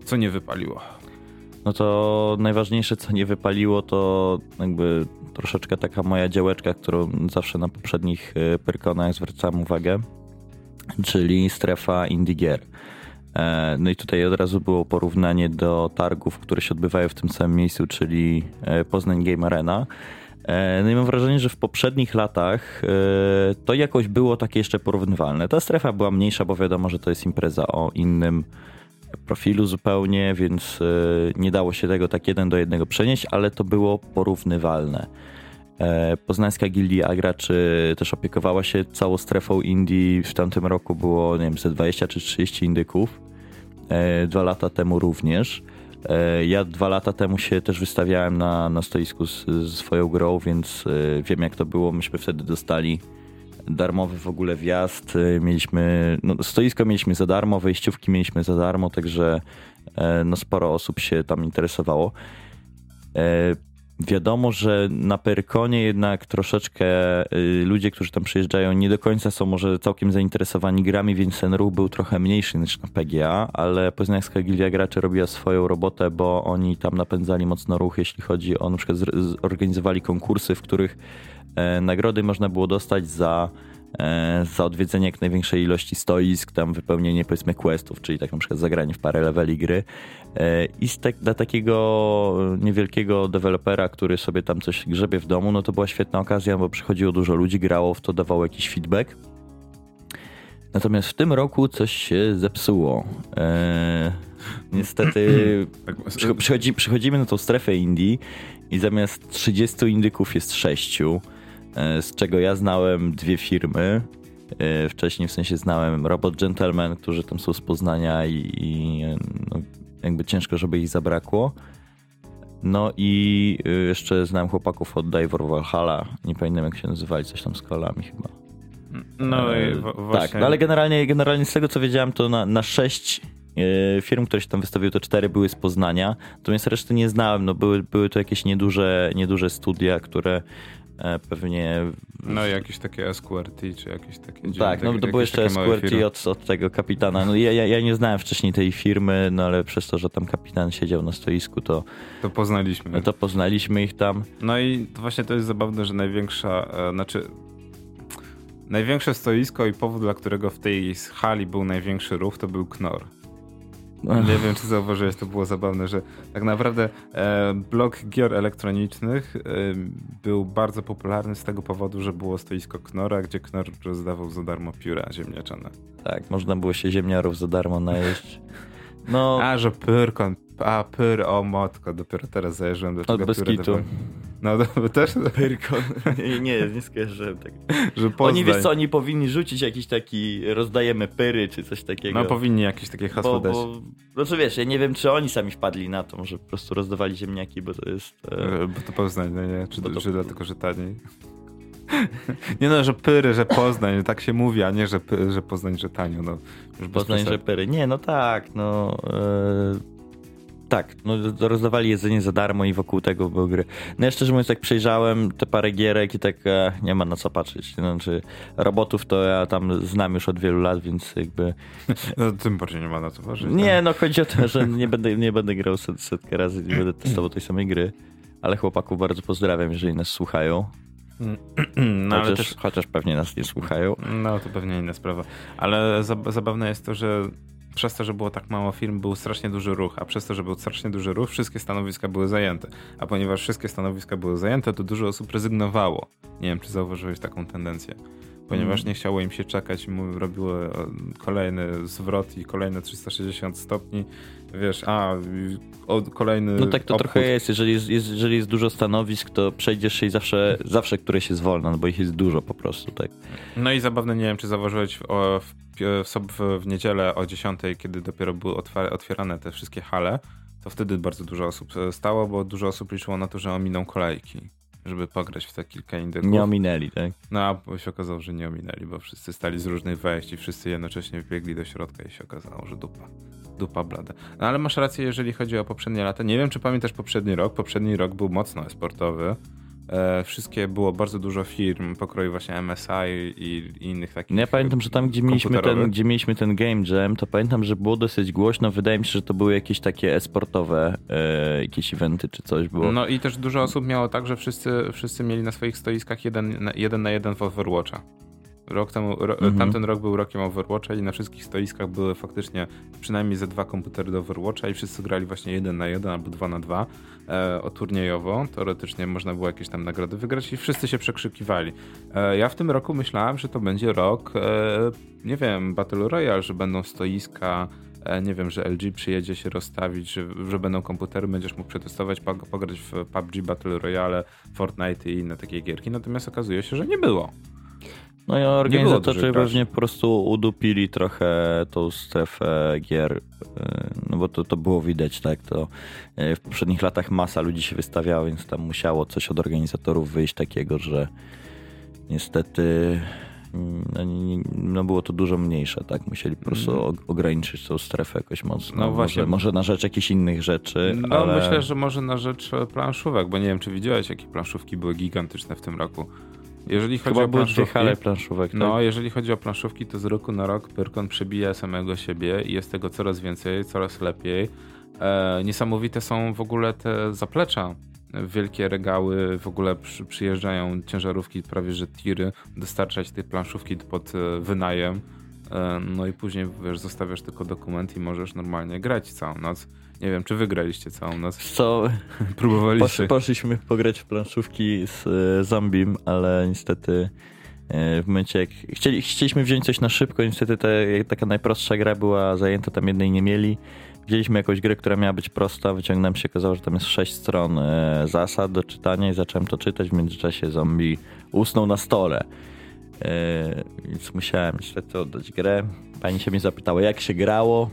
co nie wypaliło. No to najważniejsze, co nie wypaliło, to jakby troszeczkę taka moja działeczka, którą zawsze na poprzednich e, Pyrkonach zwracałem uwagę, czyli strefa Indie. E, no i tutaj od razu było porównanie do targów, które się odbywają w tym samym miejscu, czyli e, Poznań Game Arena. No i mam wrażenie, że w poprzednich latach to jakoś było takie jeszcze porównywalne. Ta strefa była mniejsza, bo wiadomo, że to jest impreza o innym profilu zupełnie, więc e, nie dało się tego tak jeden do jednego przenieść, ale to było porównywalne. E, Poznańska Gildia Graczy też opiekowała się całą strefą Indii. W tamtym roku było, nie wiem, ze 20 czy 30 indyków. E, dwa lata temu również. Ja dwa lata temu się też wystawiałem na, na stoisku z, z swoją grą, więc wiem jak to było. Myśmy wtedy dostali darmowy w ogóle wjazd. Y, mieliśmy, no, stoisko mieliśmy za darmo, wejściówki mieliśmy za darmo, także e, no, sporo osób się tam interesowało. E, wiadomo, że na Perkonie jednak troszeczkę y, ludzie, którzy tam przyjeżdżają, nie do końca są może całkiem zainteresowani grami, więc ten ruch był trochę mniejszy niż na PGA, ale Poznańska Gildia Graczy robiła swoją robotę, bo oni tam napędzali mocno ruch, jeśli chodzi o na przykład zorganizowali konkursy, w których nagrody można było dostać za, e, za odwiedzenie jak największej ilości stoisk, tam wypełnienie powiedzmy questów, czyli tak na przykład zagranie w parę leveli gry. E, I tak, dla takiego niewielkiego dewelopera, który sobie tam coś grzebie w domu, no to była świetna okazja, bo przychodziło dużo ludzi, grało w to, dawało jakiś feedback. Natomiast w tym roku coś się zepsuło. Eee, niestety tak, przychodzi, przychodzimy na tą strefę Indii i zamiast 30 indyków jest 6. E, z czego ja znałem dwie firmy. E, wcześniej w sensie znałem Robot Gentleman, którzy tam są z Poznania i, i no, jakby ciężko, żeby ich zabrakło. No i e, jeszcze znałem chłopaków od Divor Valhalla, nie pamiętam jak się nazywali, coś tam z kolami chyba. No i właśnie... Tak, no ale generalnie, generalnie z tego co wiedziałem, to na, na sześć firm, które się tam wystawiły, to cztery były z Poznania, natomiast reszty nie znałem, no były, były to jakieś nieduże, nieduże studia, które E, pewnie... No jakieś takie SQRT, czy jakieś takie... Tak, no to było jeszcze SQRT od, od tego kapitana. No ja, ja, ja nie znałem wcześniej tej firmy, no ale przez to, że tam kapitan siedział na stoisku, to... To poznaliśmy. No to poznaliśmy ich tam. No i właśnie to jest zabawne, że największa, e, znaczy największe stoisko i powód, dla którego w tej hali był największy ruch, to był Knor. Nie wiem, czy zauważyłeś, to było zabawne, że tak naprawdę e, blok gier elektronicznych e, był bardzo popularny z tego powodu, że było stoisko Knora, gdzie Knor rozdawał za darmo pióra ziemniaczane. Tak, można było się ziemniarów za darmo najeść. No, A, że Pyrkon, a Pyr, o motko, dopiero teraz zajarzyłem do od tego Beskitu. pióra. No to też, Pyrkon. Nie, nie, nie skojarzyłem tego. że Poznań. Oni, wiesz co, oni powinni rzucić jakiś taki, rozdajemy pyry, czy coś takiego. No powinni jakieś takie hasło bo, dać. bo, znaczy wiesz, ja nie wiem, czy oni sami wpadli na to, może po prostu rozdawali ziemniaki, bo to jest... E, E, Bo to Poznań, no nie? Czy, to- czy dlatego, że taniej? Nie no, że Pyry, że Poznań, tak się mówi, a nie, że, że Poznań, że tanio. No, Poznań, że pyry. Nie, no tak, no... E, tak, no rozdawali jedzenie za darmo i wokół tego były gry. No ja szczerze mówiąc, jak przejrzałem te parę gierek i tak e, nie ma na co patrzeć. Znaczy, robotów to ja tam znam już od wielu lat, więc jakby... No, tym bardziej nie ma na co ważyć. Nie, no chodzi o to, że nie będę, nie będę grał set, setkę razy, nie będę testował tej samej gry. Ale chłopaków bardzo pozdrawiam, jeżeli nas słuchają. No, chociaż, też, chociaż pewnie nas nie słuchają. no to pewnie inna sprawa. Ale zab- zabawne jest to, że przez to, że było tak mało firm, był strasznie duży ruch, a przez to, że był strasznie duży ruch, wszystkie stanowiska były zajęte. A ponieważ wszystkie stanowiska były zajęte, to dużo osób rezygnowało. Nie wiem, czy zauważyłeś taką tendencję. Ponieważ Mm. nie chciało im się czekać mu- robiły e, kolejny zwrot i kolejne 360 stopni. Wiesz, a kolejny. No tak to obchód. trochę jest. Jeżeli jest, jest, jeżeli jest dużo stanowisk, to przejdziesz się i zawsze, zawsze któreś jest wolne, no bo ich jest dużo po prostu, tak. No i zabawne, nie wiem, czy zauważyłeś o, w, w, w, niedzielę o 10, kiedy dopiero były otwierane te wszystkie hale, to wtedy bardzo dużo osób e, stało, bo dużo osób liczyło na to, że ominą kolejki, żeby pograć w te kilka indyków. Nie ominęli, tak. No a się okazało, że nie ominęli, bo wszyscy stali z różnych wejść i wszyscy jednocześnie wbiegli do środka i się okazało, że dupa. Dupa blada. No ale masz rację, jeżeli chodzi o poprzednie lata. Nie wiem, czy pamiętasz poprzedni rok. Poprzedni rok był mocno esportowy. E, wszystkie, było bardzo dużo firm pokroju właśnie MSI i, i innych takich. No ja pamiętam, że tam, gdzie mieliśmy, ten, gdzie mieliśmy ten game jam, to pamiętam, że było dosyć głośno. Wydaje mi się, że to były jakieś takie esportowe e, jakieś eventy czy coś było. No i też dużo osób miało tak, że wszyscy, wszyscy mieli na swoich stoiskach jeden jeden, na jeden w Overwatcha. Rok temu, ro, Mhm. Tamten rok był rokiem Overwatcha i na wszystkich stoiskach były faktycznie przynajmniej ze dwa komputery do Overwatcha i wszyscy grali właśnie jeden na jeden albo dwa na dwa e, o turniejowo. Teoretycznie można było jakieś tam nagrody wygrać i wszyscy się przekrzykiwali. E, ja w tym roku myślałem, że to będzie rok, e, nie wiem, Battle Royale, że będą stoiska, e, nie wiem, że LG przyjedzie się rozstawić, że, że będą komputery, będziesz mógł przetestować, pog- pograć w PUBG, Battle Royale, Fortnite i inne takie gierki. Natomiast okazuje się, że nie było. No i organizatorzy pewnie po prostu udupili trochę tą strefę gier, y, no bo to, to było widać, tak, to y, w poprzednich latach masa ludzi się wystawiało, więc tam musiało coś od organizatorów wyjść takiego, że niestety mm, no, no było to dużo mniejsze, tak, musieli po prostu o- ograniczyć tą strefę jakoś mocno, No właśnie. może, może na rzecz jakichś innych rzeczy, No ale... myślę, że może na rzecz e, planszówek, bo nie wiem, czy widziałeś, jakie planszówki były gigantyczne w tym roku. Jeżeli chodzi Chyba o dwie planszówki, planszówek, tak? No, jeżeli chodzi o planszówki, to z roku na rok Pyrkon przebija samego siebie i jest tego coraz więcej, coraz lepiej. E, niesamowite są w ogóle te zaplecza. Wielkie regały, w ogóle przy, przyjeżdżają ciężarówki, prawie że tiry, dostarczać te planszówki pod e, wynajem. E, no i później, wiesz, zostawiasz tylko dokument i możesz normalnie grać całą noc. Nie wiem, czy wygraliście całą noc. Co, Próbowaliście. Posz, poszliśmy pograć w planszówki z Zombim, ale niestety e, w momencie jak chcieli, chcieliśmy wziąć coś na szybko, niestety te, taka najprostsza gra była zajęta, tam jednej nie mieli. Wzięliśmy jakąś grę, która miała być prosta, wyciągnąłem się, okazało, że tam jest sześć stron e, zasad do czytania i zacząłem to czytać, w międzyczasie zombie usnął na stole. E, więc musiałem niestety oddać grę. Pani się mnie zapytała, jak się grało.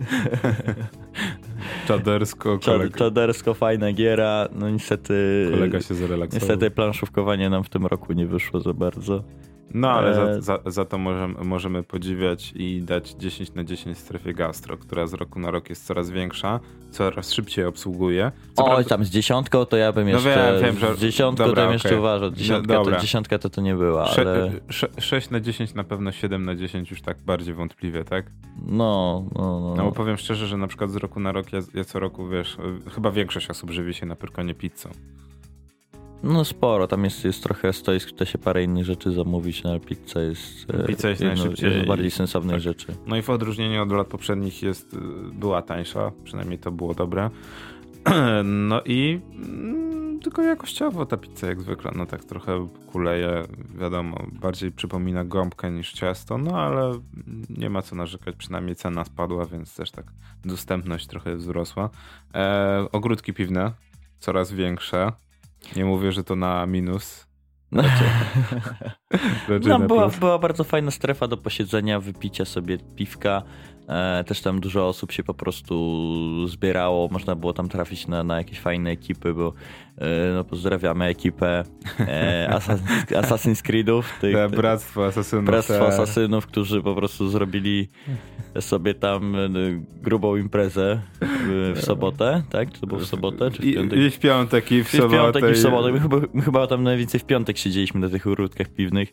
Czadersko, Czad, kolega, czadersko, fajna giera. No niestety... kolega się zrelaksował. Niestety planszówkowanie nam w tym roku nie wyszło za bardzo. No, ale E, za, za, za to możemy, możemy podziwiać i dać 10 na 10 strefie gastro, która z roku na rok jest coraz większa, coraz szybciej obsługuje. Co Oj, prawda- tam z dziesiątką to ja bym No jeszcze. wiem, wiem, że- z dziesiątką dobra, to bym jeszcze uważał. Dziesiątka, dobra. to, dziesiątka to to nie była, ale. sze, 6 na 10 na pewno 7 na 10 już tak bardziej wątpliwie, tak? No, no, no. No bo powiem szczerze, że na przykład z roku na rok ja, ja co roku, wiesz, chyba większość osób żywi się na Pyrkonie pizzą. No sporo, tam jest, jest trochę stoisk, da się parę innych rzeczy zamówić, no ale pizza jest, e, Pizza jest jedno, najszybciej z bardziej sensownych tak. rzeczy. No i w odróżnieniu od lat poprzednich jest, y, była tańsza, przynajmniej to było dobre. No i mm, tylko jakościowo ta pizza jak zwykle, no tak trochę kuleje, wiadomo, bardziej przypomina gąbkę niż ciasto, no ale nie ma co narzekać, przynajmniej cena spadła, więc też tak dostępność trochę wzrosła. E, ogródki piwne, coraz większe. Nie mówię, że to na minus. No, no na była, była bardzo fajna strefa do posiedzenia, wypicia sobie piwka. E, też tam dużo osób się po prostu zbierało. Można było tam trafić na, na jakieś fajne ekipy, bo e, no, pozdrawiamy ekipę e, Assassin's, Creedów. Tych, Te tych- Bractwo Asasynów. Bractwo te- Asasynów, którzy po prostu zrobili sobie tam e, grubą imprezę w, sobotę, tak? Czy to było w sobotę, czy w I, piątek? I w piątek, i w I w sobotę. piątek i w i- sobotę. My chyba, my chyba tam najwięcej w piątek siedzieliśmy na tych ogródkach piwnych.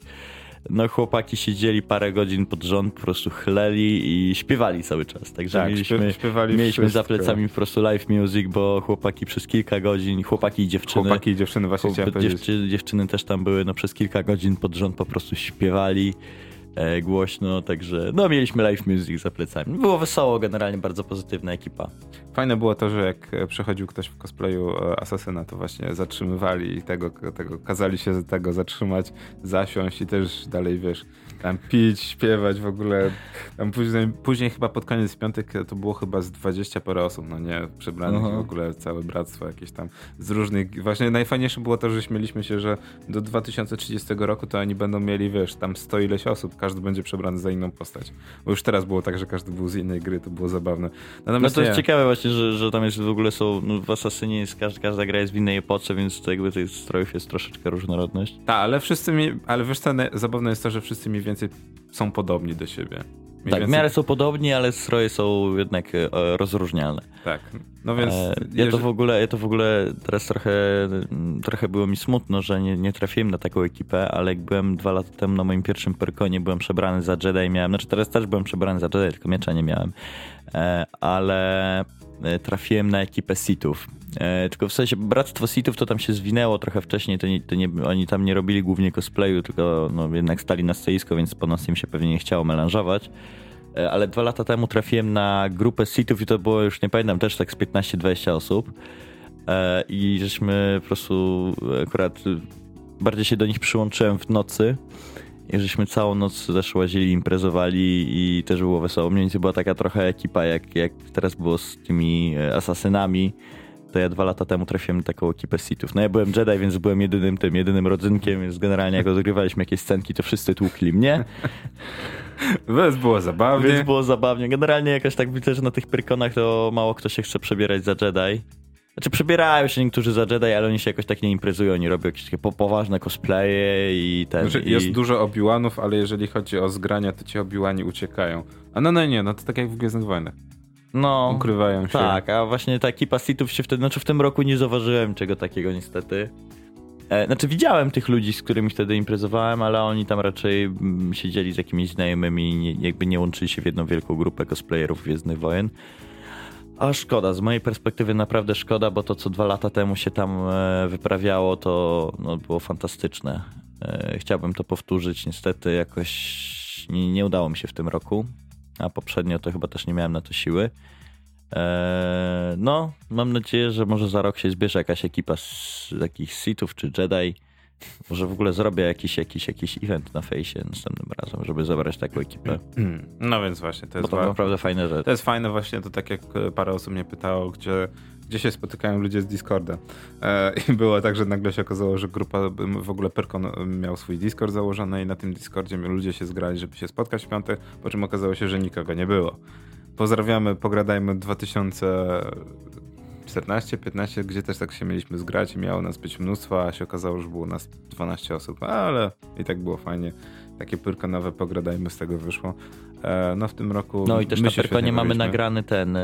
No chłopaki siedzieli parę godzin pod rząd, po prostu chleli i śpiewali cały czas. Także Tak, mieliśmy, śpiew- śpiewali mieliśmy za plecami po prostu live music, bo chłopaki przez kilka godzin, chłopaki i dziewczyny, Chłopaki i dziewczyny, właśnie chciałem chłop- dziewczy, dziewczyny też tam były, no przez kilka godzin pod rząd po prostu śpiewali e, głośno, także no mieliśmy live music za plecami. Było wesoło, generalnie bardzo pozytywna ekipa. Fajne było to, że jak e, przechodził ktoś w cosplayu e, asasyna, to właśnie zatrzymywali i tego, tego kazali się tego zatrzymać, zasiąść i też dalej, wiesz, tam pić, śpiewać w ogóle. Tam później, później chyba pod koniec piątek to było chyba z 20 parę osób, no nie, przebranych Aha. w ogóle całe bractwo jakieś tam z różnych, właśnie najfajniejsze było to, że śmieliśmy się, że do 2030 roku to oni będą mieli, wiesz, tam 100 ileś osób, każdy będzie przebrany za inną postać. Bo już teraz było tak, że każdy był z innej gry, to było zabawne. No Natomiast to jest nie. ciekawe właśnie, że, że tam jest w ogóle są, no w Asasynie jest, każda, każda gra jest w innej epoce, więc to jakby tych strojów jest troszeczkę różnorodność. Tak, ale wszyscy mi, ale wiesz co, ne- zabawne jest to, że wszyscy mniej więcej są podobni do siebie. Mniej tak, w więcej- miarę są podobni, ale stroje są jednak e, rozróżnialne. Tak, no więc... E, ja, to w ogóle, ja to w ogóle teraz trochę, trochę było mi smutno, że nie, nie trafiłem na taką ekipę, ale jak byłem dwa lata temu na moim pierwszym Perkonie, byłem przebrany za Jedi i miałem, znaczy teraz też byłem przebrany za Jedi, tylko miecza nie miałem, e, ale trafiłem na ekipę Sithów. E, tylko w sensie Bractwo Sithów to tam się zwinęło trochę wcześniej, to, nie, to nie, oni tam nie robili głównie cosplayu, tylko no, jednak stali na stoisko, więc po nas im się pewnie nie chciało melanżować. E, ale dwa lata temu trafiłem na grupę Sithów i to było już, nie pamiętam, też tak z 15-20 osób. E, I żeśmy po prostu akurat bardziej się do nich przyłączyłem w nocy. I żeśmy całą noc też łazili, imprezowali i też było wesoło. Mniej więcej była taka trochę ekipa, jak, jak teraz było z tymi e, asasynami. To ja dwa lata temu trafiłem na taką ekipę Sithów. No ja byłem Jedi, więc byłem jedynym tym, jedynym rodzynkiem, więc generalnie jak odgrywaliśmy jakieś scenki, to wszyscy tłukli mnie. Więc było zabawnie. Więc było zabawnie. Generalnie jakoś tak widzę, że na tych pyrkonach to mało kto się chce przebierać za Jedi. Znaczy przebierają się niektórzy za Jedi, ale oni się jakoś tak nie imprezują, oni robią jakieś takie po- poważne cosplaye i ten... Znaczy, i... Jest dużo obiłanów, ale jeżeli chodzi o zgrania, to ci obiłani uciekają. A no, no nie, no to tak jak w Gwiezdnych Wojnach. No, Ukrywają się. tak, a właśnie ta ekipa Sithów się wtedy... Znaczy w tym roku nie zauważyłem czego takiego niestety. E, Znaczy widziałem tych ludzi, z którymi wtedy imprezowałem, ale oni tam raczej mm, siedzieli z jakimiś znajomymi i nie, jakby nie łączyli się w jedną wielką grupę cosplayerów Gwiezdnych Wojen. A szkoda, z mojej perspektywy naprawdę szkoda, bo to co dwa lata temu się tam e, wyprawiało, to no, było fantastyczne. E, Chciałbym to powtórzyć, niestety jakoś nie, nie udało mi się w tym roku, a poprzednio to chyba też nie miałem na to siły. E, No, mam nadzieję, że może za rok się zbierze jakaś ekipa z takich Sithów czy Jedi. Może w ogóle zrobię jakiś, jakiś, jakiś event na fejsie następnym razem, żeby zebrać taką ekipę. No więc właśnie, to Bo jest, to wa- naprawdę fajne rzeczy. to jest fajne właśnie, to tak jak e, parę osób mnie pytało, gdzie, gdzie się spotykają ludzie z Discorda. E, I było tak, że nagle się okazało, że grupa, w ogóle Perkon e, miał swój Discord założony i na tym Discordzie ludzie się zgrali, żeby się spotkać w piątek, po czym okazało się, że nikogo nie było. Pozdrawiamy, pogradajmy 2014, 15, gdzie też tak się mieliśmy zgrać i miało nas być mnóstwo, a się okazało, że było nas 12 osób, ale i tak było fajnie. Takie pyrkonowe pogradajmy z tego wyszło. E, no w tym roku No i też na świetnie mamy nagrany ten.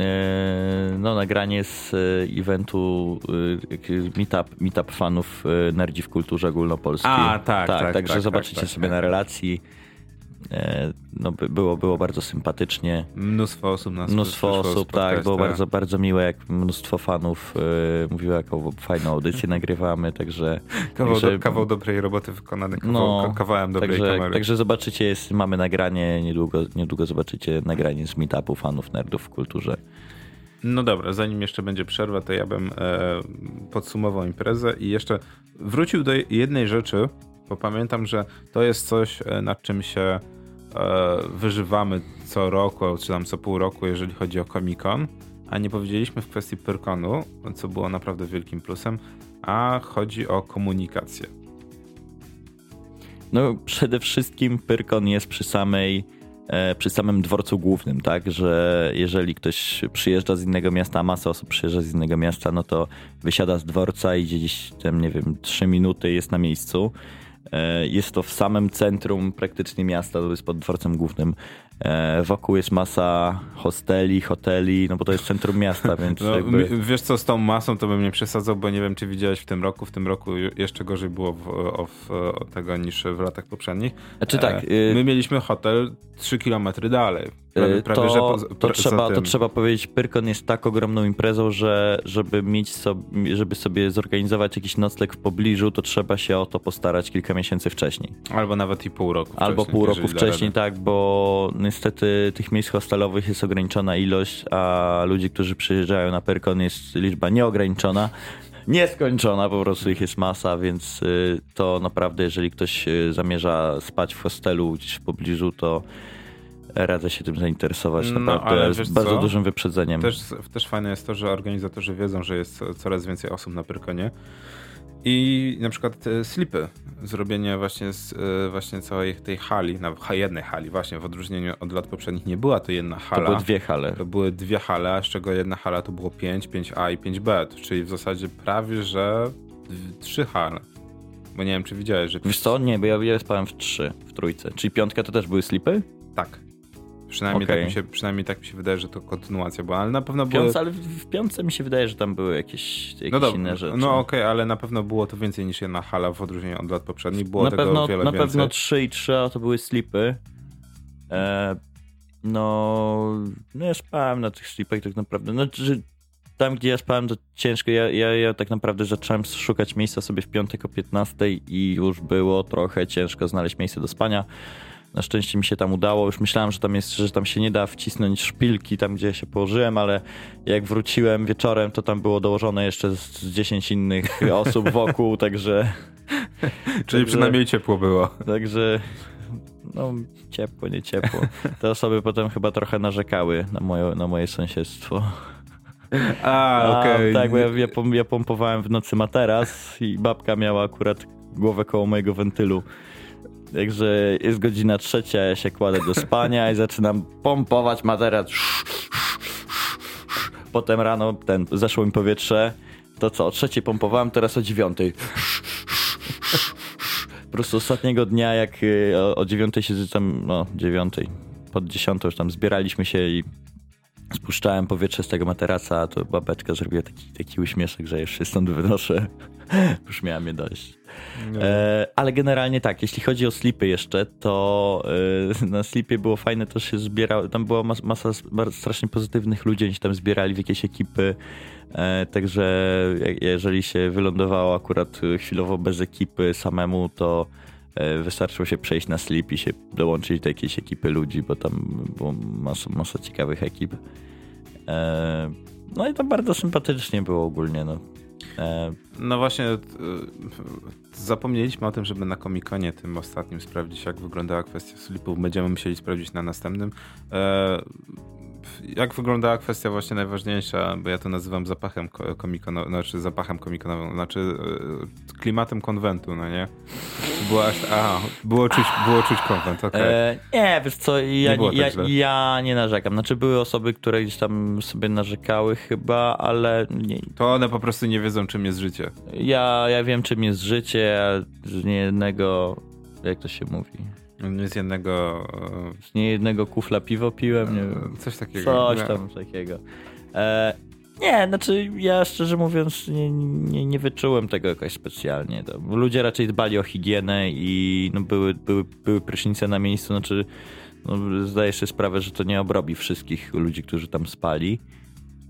E, No, nagranie z e, eventu e, meetup, meetup fanów Nerdzi w kulturze ogólnopolskiej. A, tak, tak, Także tak, zobaczycie tak, tak, sobie tak. na relacji. E, no, było, było bardzo sympatycznie. Mnóstwo osób nas Mnóstwo osób, tak, było bardzo, bardzo miłe, jak mnóstwo fanów y, mówiło, jaką fajną audycję nagrywamy, także... Kawał, także, do, kawał dobrej roboty wykonany, kawał, no, kawałem dobrej także, kamery. Także zobaczycie, jest, mamy nagranie, niedługo, niedługo zobaczycie nagranie z meetupu fanów nerdów w kulturze. No dobra, zanim jeszcze będzie przerwa, to ja bym e, podsumował imprezę i jeszcze wrócił do jednej rzeczy, bo pamiętam, że to jest coś, e, nad czym się wyżywamy co roku, czy tam co pół roku, jeżeli chodzi o Comic-Con, a nie powiedzieliśmy w kwestii Pyrkonu, co było naprawdę wielkim plusem, a chodzi o komunikację. No przede wszystkim Pyrkon jest przy samej E, przy samym dworcu głównym, tak, że jeżeli ktoś przyjeżdża z innego miasta, a masa osób przyjeżdża z innego miasta, no to wysiada z dworca, idzie gdzieś tam, nie wiem, trzy minuty, jest na miejscu. E, jest to w samym centrum praktycznie miasta, to jest pod dworcem głównym. E, wokół jest masa hosteli, hoteli, no bo to jest centrum miasta, więc no, jakby... Wiesz co, z tą masą to bym nie przesadzał, bo nie wiem, czy widziałeś w tym roku. W tym roku jeszcze gorzej było w, tego niż w latach poprzednich. Znaczy tak... E, my mieliśmy hotel 3 km dalej. Prawie, prawie to, że po, to, trzeba, to trzeba powiedzieć, Pyrkon jest tak ogromną imprezą, że żeby mieć sobie, żeby sobie zorganizować jakiś nocleg w pobliżu, to trzeba się o to postarać kilka miesięcy wcześniej. Albo nawet i pół roku Albo pół roku wcześniej, tak, bo niestety tych miejsc hostelowych jest ograniczona ilość, a ludzi, którzy przyjeżdżają na Pyrkon jest liczba nieograniczona nieskończona, po prostu ich jest masa, więc y, to naprawdę, jeżeli ktoś y, zamierza spać w hostelu gdzieś w pobliżu, to radzę się tym zainteresować no, naprawdę z bardzo co? dużym wyprzedzeniem. Też, też fajne jest to, że organizatorzy wiedzą, że jest coraz więcej osób na Pyrkonie i na przykład e, slipy, zrobienie właśnie, z, e, właśnie całej tej hali, na jednej hali właśnie, w odróżnieniu od lat poprzednich nie była to jedna hala. To były dwie hale. To były dwie hale, z czego jedna hala to było 5, 5A i 5B, czyli w zasadzie prawie, że trzy hale. Bo nie wiem, czy widziałeś, że... Wiesz co? Nie, bo ja, ja spałem w trzy, w trójce. Czyli piątka to też były slipy? Tak. Przynajmniej, okay. tak mi się, przynajmniej tak mi się wydaje, że to kontynuacja była, ale na pewno było... Ale w piątce mi się wydaje, że tam były jakieś, jakieś no dobra, inne rzeczy. No okej, okay, ale na pewno było to więcej niż jedna hala w odróżnieniu od lat poprzednich. Było na tego pewno, wiele Na więcej. pewno 3 i 3, a to były slipy. E, no, no ja spałem na tych slipach tak naprawdę. No, że tam, gdzie ja spałem, to ciężko. Ja, ja, ja tak naprawdę zacząłem szukać miejsca sobie w piątek o 15 i już było trochę ciężko znaleźć miejsce do spania. Na szczęście mi się tam udało. Już myślałem, że tam jest, że tam się nie da wcisnąć szpilki tam, gdzie się położyłem, ale jak wróciłem wieczorem, to tam było dołożone jeszcze z 10 innych osób wokół, także. Czyli także, przynajmniej ciepło było. Także no ciepło, nie ciepło. Te osoby potem chyba trochę narzekały na moje, na moje sąsiedztwo. A, okej. Okay. Tak, bo ja, ja, ja pompowałem w nocy materac i babka miała akurat głowę koło mojego wentylu. Także jest godzina trzecia, ja się kładę do spania i zaczynam pompować materac. Potem rano ten, zeszło mi powietrze. To co, o trzeciej pompowałem, teraz o dziewiątej. Po prostu ostatniego dnia, jak y, o, o dziewiątej się tam, no dziewiątej, pod dziesiątą już tam zbieraliśmy się i spuszczałem powietrze z tego materaca, to babeczka zrobiła taki, taki uśmieszek, że się stąd wynoszę. już miała mnie dość. E, ale generalnie tak, jeśli chodzi o slipy jeszcze, to e, na slipie było fajne, to się zbierało, tam była mas, masa strasznie pozytywnych ludzi, oni się tam zbierali w jakieś ekipy, e, także jeżeli się wylądowało akurat chwilowo bez ekipy samemu, to e, wystarczyło się przejść na slip i się dołączyć do jakiejś ekipy ludzi, bo tam było masa, masa ciekawych ekip. E, no i to bardzo sympatycznie było ogólnie, no. E, no właśnie, zapomnieliśmy o tym, żeby na komikonie tym ostatnim sprawdzić, jak wyglądała kwestia slipów. Będziemy musieli sprawdzić na następnym. Jak wyglądała kwestia właśnie najważniejsza, bo ja to nazywam zapachem komikonowym, znaczy zapachem komikonowym, znaczy e, klimatem konwentu, no nie? Było aż, aha, było czuć, było czuć konwent, okej. Okay. E, nie, wiesz co, ja nie, ja, tak ja, nie narzekam. Znaczy były osoby, które gdzieś tam sobie narzekały chyba, ale nie. To one po prostu nie wiedzą, czym jest życie. Ja, ja wiem, czym jest życie, a z niejednego, jak to się mówi? Nie z jednego. Z niejednego kufla piwo piłem, nie wiem. Coś takiego. Coś tam takiego. E, Nie, znaczy ja szczerze mówiąc nie, nie, nie wyczułem tego jakoś specjalnie. Ludzie raczej dbali o higienę i no, były, były, były prysznice na miejscu, znaczy no, zdaję sobie sprawę, że to nie obrobi wszystkich ludzi, którzy tam spali.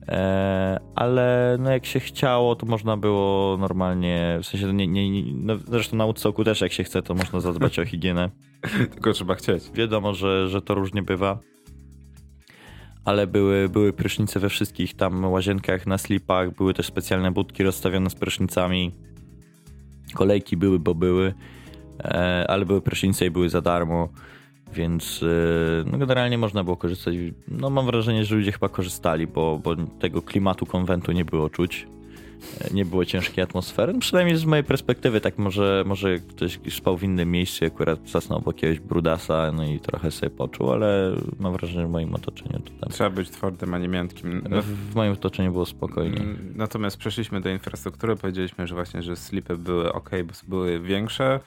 E, ale no jak się chciało, to można było normalnie, w sensie nie, nie, nie no zresztą na Woodstocku też jak się chce, to można zadbać o higienę. Tylko trzeba chcieć. Wiadomo, że, że to różnie bywa. Ale były, były prysznice we wszystkich tam łazienkach, na slipach, były też specjalne budki rozstawione z prysznicami. Kolejki były, bo były, e, ale były prysznice i były za darmo. Więc e, no generalnie można było korzystać. No mam wrażenie, że ludzie chyba korzystali, bo, bo tego klimatu konwentu nie było czuć. E, nie było ciężkiej atmosfery. No przynajmniej z mojej perspektywy, tak może, może ktoś spał w innym miejscu, akurat zasnął obok jakiegoś brudasa, no i trochę sobie poczuł, ale mam wrażenie, że w moim otoczeniu to tam... Trzeba być twardym, a nie miętkim. No, w moim otoczeniu było spokojnie. Mm, natomiast przeszliśmy do infrastruktury, powiedzieliśmy, że właśnie, że slipy były ok, bo były większe,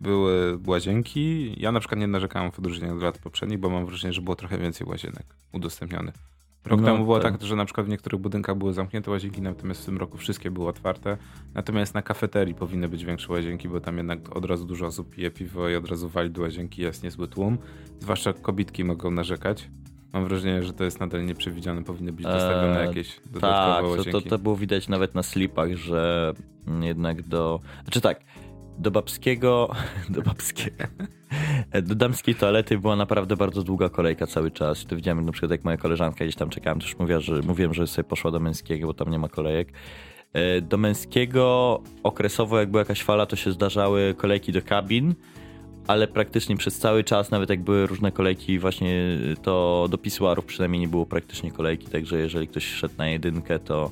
były łazienki. Ja na przykład nie narzekałem w odróżnieniu od lat poprzednich, bo mam wrażenie, że było trochę więcej łazienek udostępnionych. Rok no, temu było tak. tak. że na przykład w niektórych budynkach były zamknięte łazienki, natomiast w tym roku wszystkie były otwarte. Natomiast na kafeterii powinny być większe łazienki, bo tam jednak od razu dużo osób pije piwo i od razu wali do łazienki, jest niezły tłum. Zwłaszcza kobitki mogą narzekać. Mam wrażenie, że to jest nadal nieprzewidziane, powinny być dostawione eee, jakieś dodatkowe tak, łazienki. Tak, to, to było widać nawet na slipach, że jednak do... Znaczy tak, do babskiego, do babskiego, do damskiej toalety była naprawdę bardzo długa kolejka cały czas. I to widziałem na przykład jak moja koleżanka gdzieś tam czekałem, też mówiła, że mówiłem, że sobie poszła do męskiego, bo tam nie ma kolejek. E, do męskiego okresowo jak była jakaś fala, to się zdarzały kolejki do kabin, ale praktycznie przez cały czas, nawet jak były różne kolejki właśnie to do pisuarów przynajmniej nie było praktycznie kolejki, także jeżeli ktoś szedł na jedynkę, to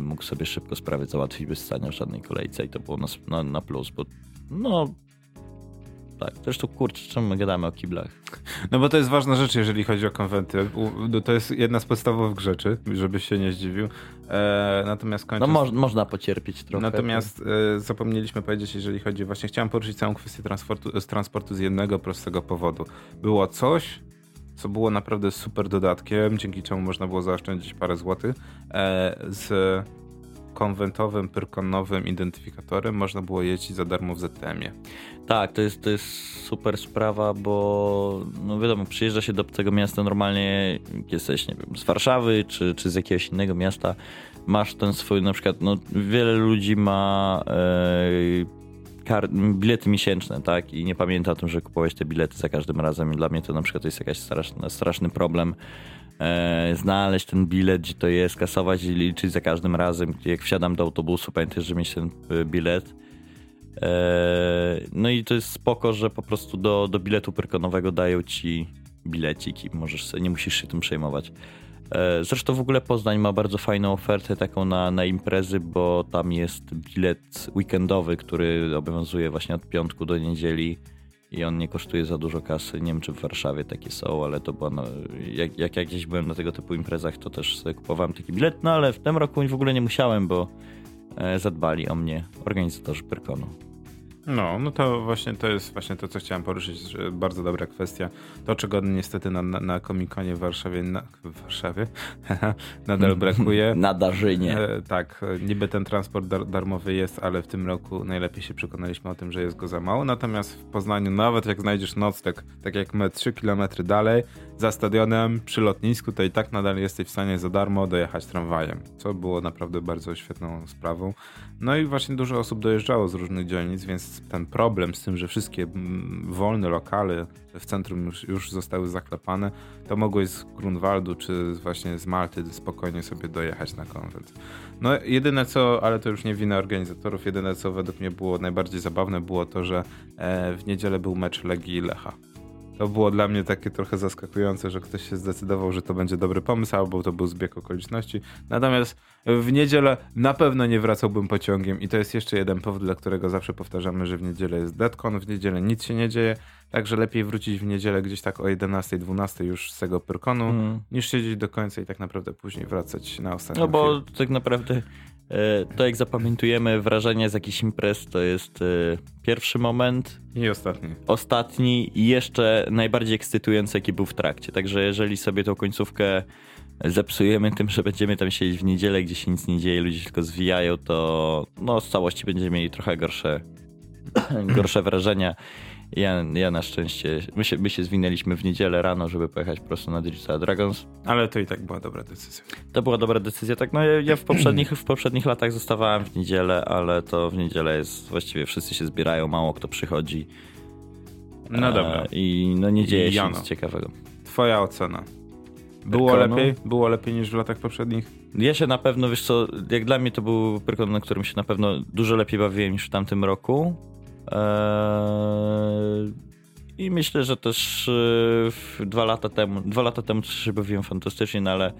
mógł sobie szybko sprawy załatwić bez stania w żadnej kolejce i to było na, na, na plus, bo no tak. Zresztą kurczę, czemu my gadamy o kiblach? No bo to jest ważna rzecz, jeżeli chodzi o konwenty. No to jest jedna z podstawowych rzeczy, żebyś się nie zdziwił. E, natomiast kończąc... No mo można pocierpieć trochę. Natomiast e, zapomnieliśmy powiedzieć, jeżeli chodzi, właśnie chciałem poruszyć całą kwestię transportu, transportu z jednego prostego powodu. Było coś, co było naprawdę super dodatkiem, dzięki czemu można było zaoszczędzić parę złotych, e, z konwentowym, pyrkonowym identyfikatorem można było jeździć za darmo w ZTM-ie. Tak, to jest, to jest super sprawa, bo no wiadomo, przyjeżdża się do obcego miasta normalnie, jesteś, nie wiem, z Warszawy czy, czy z jakiegoś innego miasta, masz ten swój, na przykład, no wiele ludzi ma e, bilety miesięczne, tak? I nie pamięta o tym, że kupowałeś te bilety za każdym razem. Dla mnie to na przykład jest jakiś straszny, straszny problem. E, znaleźć ten bilet, gdzie to jest, kasować i liczyć za każdym razem. Jak wsiadam do autobusu, pamiętaj, że mieć ten e, bilet. E, no i to jest spoko, że po prostu do, do biletu perkonowego dają ci bilecik i możesz nie musisz się tym przejmować. E, zresztą w ogóle Poznań ma bardzo fajną ofertę taką na, na imprezy, bo tam jest bilet weekendowy, który obowiązuje właśnie od piątku do niedzieli i on nie kosztuje za dużo kasy. Nie wiem, czy w Warszawie takie są, ale to było, no, jak, jak ja gdzieś byłem na tego typu imprezach, to też sobie kupowałem taki bilet, no ale w tym roku w ogóle nie musiałem, bo e, zadbali o mnie organizatorzy Pyrkonu. No, no to właśnie to jest właśnie to, co chciałem poruszyć, że bardzo dobra kwestia. To, czego niestety na, na, na Komikonie w Warszawie, na, w Warszawie nadal brakuje. na Darzynie. E, tak, niby ten transport dar, darmowy jest, ale w tym roku najlepiej się przekonaliśmy o tym, że jest go za mało. Natomiast w Poznaniu, nawet jak znajdziesz nocleg, tak jak my 3 km dalej, za stadionem, przy lotnisku, to i tak nadal jesteś w stanie za darmo dojechać tramwajem, co było naprawdę bardzo świetną sprawą. No i właśnie dużo osób dojeżdżało z różnych dzielnic, więc ten problem z tym, że wszystkie mm, wolne lokale w centrum już, już zostały zaklepane, to mogłeś z Grunwaldu czy właśnie z Malty spokojnie sobie dojechać na konwent. No jedyne co, ale to już nie wina organizatorów, jedyne co według mnie było najbardziej zabawne było to, że e, w niedzielę był mecz Legii i Lecha. To było dla mnie takie trochę zaskakujące, że ktoś się zdecydował, że to będzie dobry pomysł, albo to był zbieg okoliczności. Natomiast w niedzielę na pewno nie wracałbym pociągiem i to jest jeszcze jeden powód, dla którego zawsze powtarzamy, że w niedzielę jest deadcon, w niedzielę nic się nie dzieje, także lepiej wrócić w niedzielę gdzieś tak o 11, 12 już z tego pyrkonu, mm. niż siedzieć do końca i tak naprawdę później wracać na ostatnią No bo chwilę. tak naprawdę to jak zapamiętujemy wrażenie z jakichś imprez, to jest e, pierwszy moment. I ostatni. Ostatni i jeszcze najbardziej ekscytujący, jaki był w trakcie. Także jeżeli sobie tą końcówkę zepsujemy tym, że będziemy tam siedzieć w niedzielę, gdzie się nic nie dzieje, ludzie tylko zwijają, to no z całości będziemy mieli trochę gorsze, gorsze wrażenia. Ja, ja na szczęście, my się, my się zwinęliśmy w niedzielę rano, żeby pojechać prosto na Digital Dragons. Ale to i tak była dobra decyzja. To była dobra decyzja, tak. No ja, ja w, poprzednich, w poprzednich latach zostawałem w niedzielę, ale to w niedzielę jest, właściwie wszyscy się zbierają, mało kto przychodzi. No dobra. E, I no nie dzieje się Jano. nic ciekawego. Twoja ocena. Było Pyrkonu? lepiej? Było lepiej niż w latach poprzednich? Ja się na pewno, wiesz co, jak dla mnie to był Pyrkon, na którym się na pewno dużo lepiej bawiłem niż w tamtym roku. Eee, I myślę, że też e, dwa lata temu, dwa lata temu też się bawiłem fantastycznie, no ale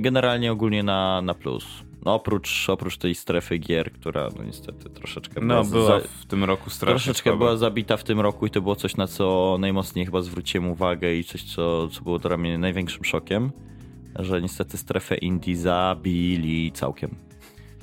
generalnie ogólnie na, na plus. No oprócz, oprócz tej strefy gier, która no niestety troszeczkę No, była, była w tym roku strasznie troszeczkę była zabita w tym roku i to było coś, na co najmocniej chyba zwróciłem uwagę i coś, co, co było dla mnie największym szokiem, że niestety strefę indie zabili całkiem.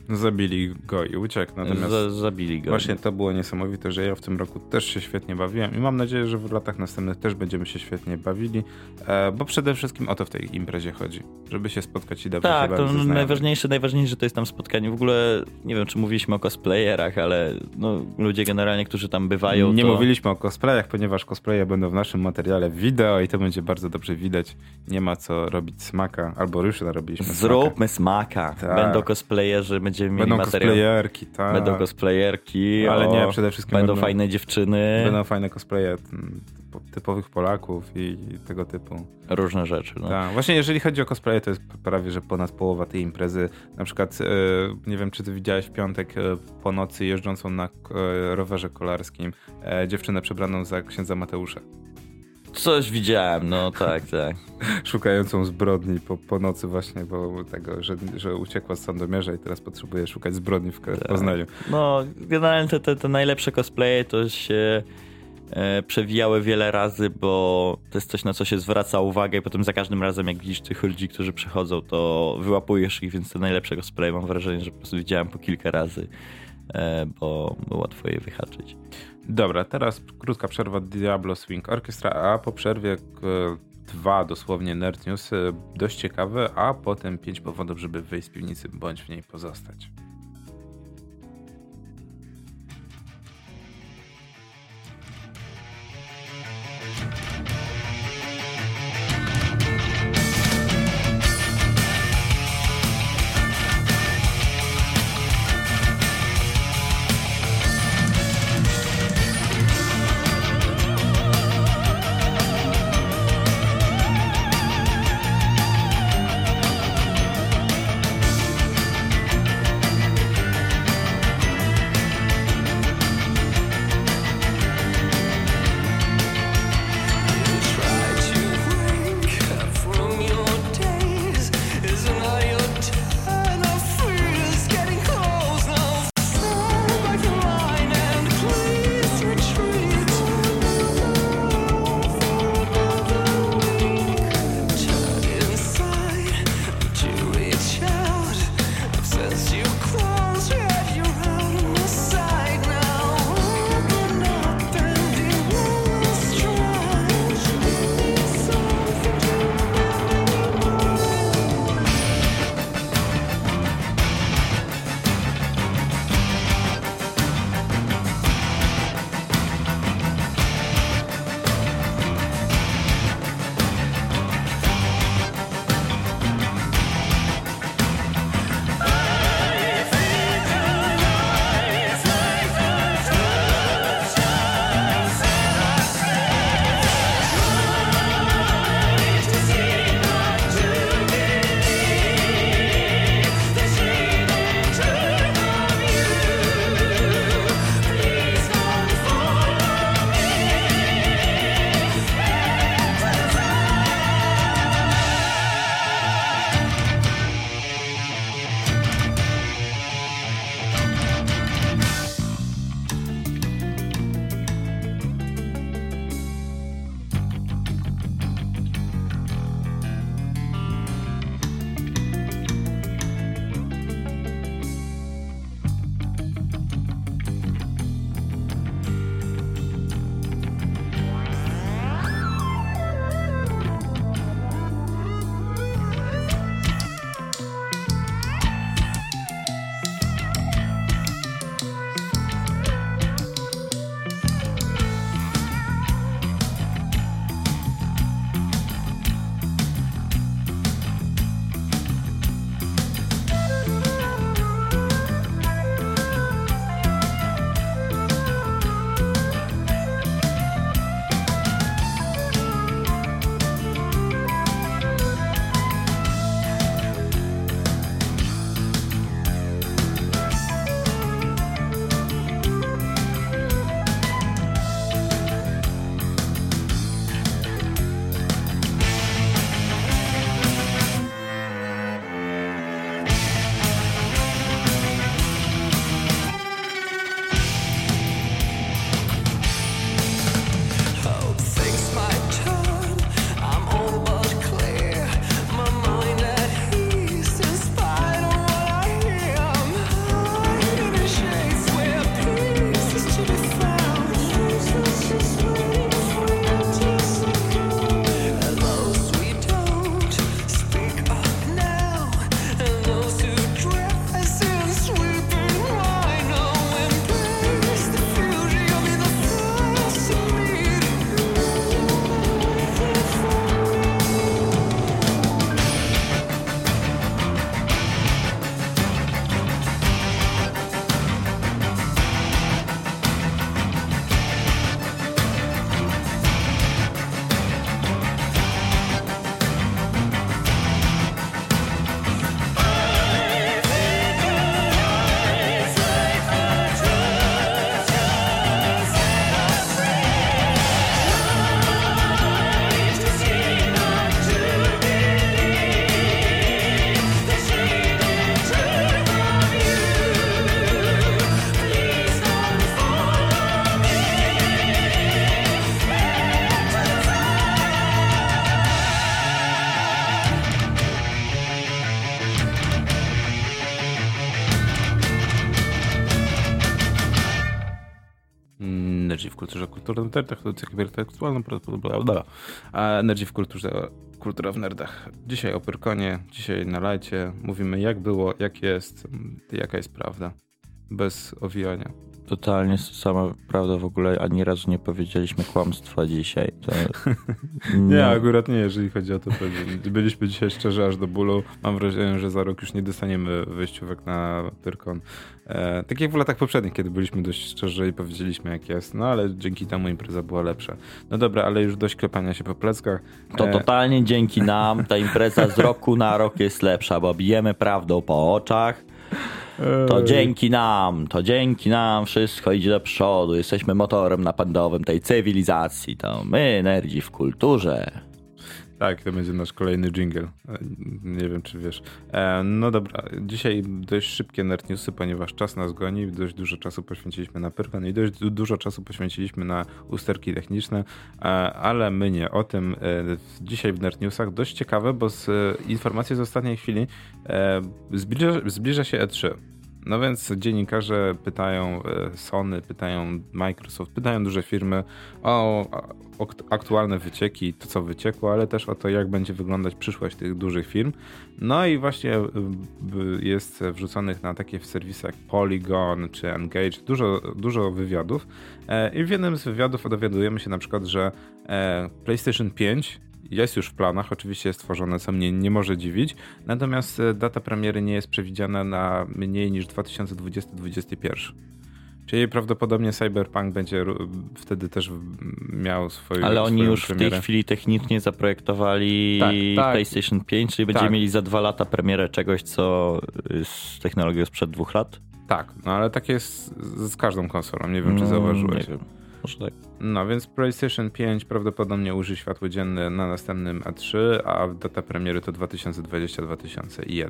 Zabili go i uciekł. Natomiast Za, zabili go. właśnie to było niesamowite, że ja w tym roku też się świetnie bawiłem i mam nadzieję, że w latach następnych też będziemy się świetnie bawili, e, bo przede wszystkim o to w tej imprezie chodzi, żeby się spotkać i dobrze się Tak, to bawić ze znajomymi. najważniejsze, najważniejsze to jest tam spotkanie. W ogóle nie wiem, czy mówiliśmy o cosplayerach, ale no, ludzie generalnie, którzy tam bywają. Nie to... mówiliśmy o cosplayach, ponieważ cosplaye będą w naszym materiale wideo i to będzie bardzo dobrze widać. Nie ma co robić smaka, albo już narobiliśmy smaka. Zróbmy smaka. Tak. Będą cosplayerzy, będziemy mieli Będą materiał. cosplayerki, tak. Będą cosplayerki. Ale o, nie, przede wszystkim Będą będą- fajne dziewczyny. Będą fajne cosplaye mm, typo- typowych Polaków i tego typu. Różne rzeczy. No. Tak. Właśnie jeżeli chodzi o cosplaye, to jest prawie, że ponad połowa tej imprezy. Na przykład, e, nie wiem, czy ty widziałeś w piątek e, po nocy jeżdżącą na e, rowerze kolarskim dziewczynę przebraną za księdza Mateusza. Coś widziałem, no tak, tak. Szukającą zbrodni po, po nocy właśnie, bo tego, że, że uciekła z Sandomierza i teraz potrzebuje szukać zbrodni w Tak. Poznaniu. No, generalnie te, te, te najlepsze cosplaye to się e, przewijały wiele razy, bo to jest coś, na co się zwraca uwagę i potem za każdym razem, jak widzisz tych ludzi, którzy przychodzą, to wyłapujesz ich, więc te najlepsze cosplaye mam wrażenie, że po prostu widziałem po kilka razy, e, bo było łatwo je wyhaczyć. Dobra, teraz krótka przerwa Diablo Swing Orchestra, a po przerwie dwa dosłownie Nerd dość ciekawe, a potem pięć powodów, żeby wyjść z piwnicy bądź w niej pozostać. Kulturę w nerdach, audycja hipertekstualna, a Energy w kulturze, kultura w nerdach. Dzisiaj o Pyrkonie, dzisiaj na lajcie, mówimy jak było, jak jest, jaka jest prawda, bez owijania. Totalnie sama prawda w ogóle, ani razu nie powiedzieliśmy kłamstwa dzisiaj. To... nie, akurat nie, jeżeli chodzi o to. Byliśmy dzisiaj szczerzy aż do bólu. Mam wrażenie, że za rok już nie dostaniemy wyjściówek na Pyrkon. E, tak jak w latach poprzednich, kiedy byliśmy dość szczerzy i powiedzieliśmy jak jest, no ale dzięki temu impreza była lepsza. No dobra, ale już dość klepania się po pleckach. To e... totalnie dzięki nam ta impreza z roku na rok jest lepsza, bo bijemy prawdą po oczach. To dzięki nam, to dzięki nam wszystko idzie do przodu. Jesteśmy motorem napędowym tej cywilizacji. To my, nerdzi w kulturze. Tak, to będzie nasz kolejny jingle. E, nie wiem, czy wiesz. E, no dobra, dzisiaj dość szybkie nerd newsy, ponieważ czas nas goni. Dość dużo czasu poświęciliśmy na Pyrkon i dość dużo czasu poświęciliśmy na usterki techniczne, e, ale my nie o tym. Dzisiaj w nerd newsach dość ciekawe, bo z informacji z ostatniej chwili zbliża, zbliża się E3. No więc dziennikarze pytają e, Sony, pytają Microsoft, pytają duże firmy o, aktualne wycieki, to co wyciekło, ale też o to, jak będzie wyglądać przyszłość tych dużych firm. No i właśnie e, jest wrzuconych na takie serwisy jak Polygon czy Engage dużo, dużo wywiadów. E, I w jednym z wywiadów dowiadujemy się na przykład, że PlayStation 5 jest już w planach, oczywiście jest tworzone, co mnie nie może dziwić, natomiast e, data premiery nie jest przewidziana na mniej niż 2020-2021. Czyli prawdopodobnie Cyberpunk będzie wtedy też miał swoją Ale oni już premierę. w tej chwili technicznie zaprojektowali tak, tak. PlayStation 5, czyli tak. będziemy mieli za dwa lata premierę czegoś, co z technologią sprzed dwóch lat? Tak, no ale tak jest z każdą konsolą. Nie wiem, czy no, zauważyłeś. Nie wiem. Może tak. No więc PlayStation 5 prawdopodobnie uży światło dzienne na następnym A3, a data premiery to 2020-2001.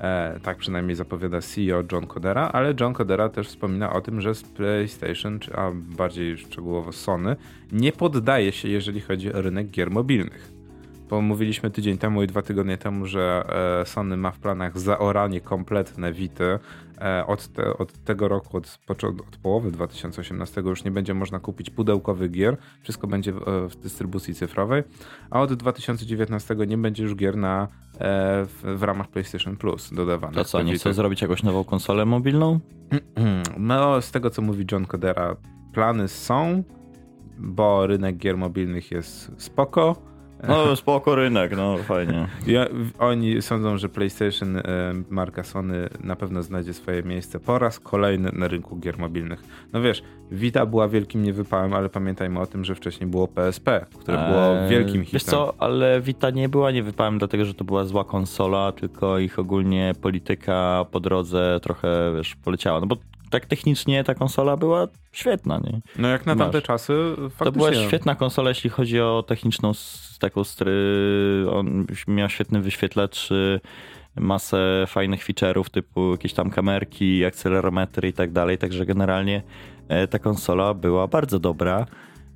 E, tak przynajmniej zapowiada CEO John Codera, ale John Codera też wspomina o tym, że z PlayStation, a bardziej szczegółowo Sony, nie poddaje się, jeżeli chodzi o rynek gier mobilnych. Bo mówiliśmy tydzień temu i dwa tygodnie temu, że e, Sony ma w planach zaoranie kompletne Wity. E, od, te, od tego roku, od, od, połowy 2018 już nie będzie można kupić pudełkowych gier. Wszystko będzie w, e, w dystrybucji cyfrowej. A od 2019 nie będzie już gier na, w, w ramach PlayStation Plus dodawanych. To co, nie chcą zrobić jakąś nową konsolę mobilną? No, z tego co mówi John Codera, plany są, bo rynek gier mobilnych jest spoko no spoko rynek, no fajnie. Ja, oni sądzą, że PlayStation, e, marka Sony na pewno znajdzie swoje miejsce po raz kolejny na rynku gier mobilnych. No wiesz, Vita była wielkim niewypałem, ale pamiętajmy o tym, że wcześniej było PSP, które eee, było wielkim hitem. Wiesz co, ale Vita nie była niewypałem dlatego, że to była zła konsola, tylko ich ogólnie polityka po drodze trochę, wiesz, poleciała. No bo tak technicznie ta konsola była świetna, nie? No jak na tamte czasy faktycznie. To była świetna konsola, jeśli chodzi o techniczną taką stry... On miał świetny wyświetlacz, y, masę fajnych feature'ów typu jakieś tam kamerki, akcelerometry i tak dalej, także generalnie e, ta konsola była bardzo dobra.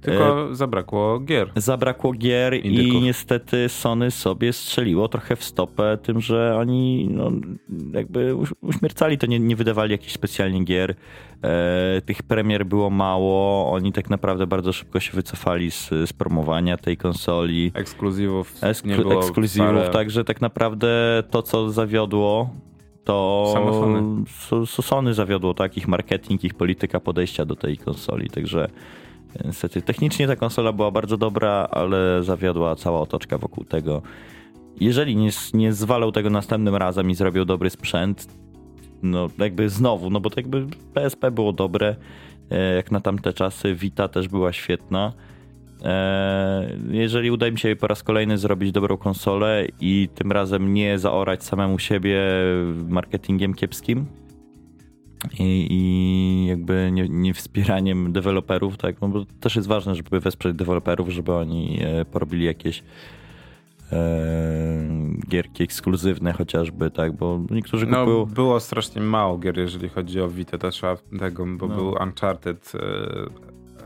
Tylko e, zabrakło gier. Zabrakło gier Indyków. i niestety Sony sobie strzeliło trochę w stopę tym, że oni no, jakby uśmiercali to, nie, nie wydawali jakichś specjalnie gier. E, tych premier było mało, oni tak naprawdę bardzo szybko się wycofali z, z promowania tej konsoli. Ekskluzywów nie było Ekskluzywów, także tak naprawdę to, co zawiodło, to Sony. Sony zawiodło tak, ich marketing, ich polityka podejścia do tej konsoli, także Niestety technicznie ta konsola była bardzo dobra, ale zawiodła cała otoczka wokół tego. Jeżeli nie, nie zwalał tego następnym razem i zrobił dobry sprzęt, no jakby znowu, no bo to jakby PSP było dobre, e, jak na tamte czasy, Vita też była świetna. E, jeżeli uda mi się po raz kolejny zrobić dobrą konsolę i tym razem nie zaorać samemu siebie marketingiem kiepskim, i, i jakby nie, nie, wspieraniem deweloperów, tak, no bo też jest ważne, żeby wesprzeć deweloperów, żeby oni e, porobili jakieś e, gierki ekskluzywne chociażby, tak, bo niektórzy no, kupują... było strasznie mało gier, jeżeli chodzi o Vita, to trzeba tego, bo no. był Uncharted,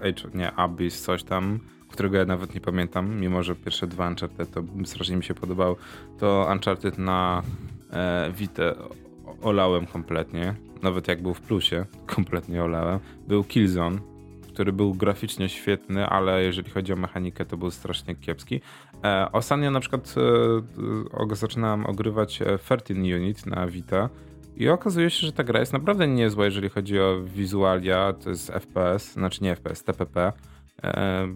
e, nie, Abyss, coś tam, którego ja nawet nie pamiętam, mimo że pierwsze dwa Uncharted to strasznie mi się podobał, to Uncharted na e, Vita olałem kompletnie nawet jak był w plusie, kompletnie olałem. Był Killzone, który był graficznie świetny, ale jeżeli chodzi o mechanikę, to był strasznie kiepski. E, ostatnio na przykład e, zaczynałem ogrywać 13 Unit na Vita i okazuje się, że ta gra jest naprawdę niezła, jeżeli chodzi o wizualia, to jest FPS, znaczy nie FPS, TPP. E,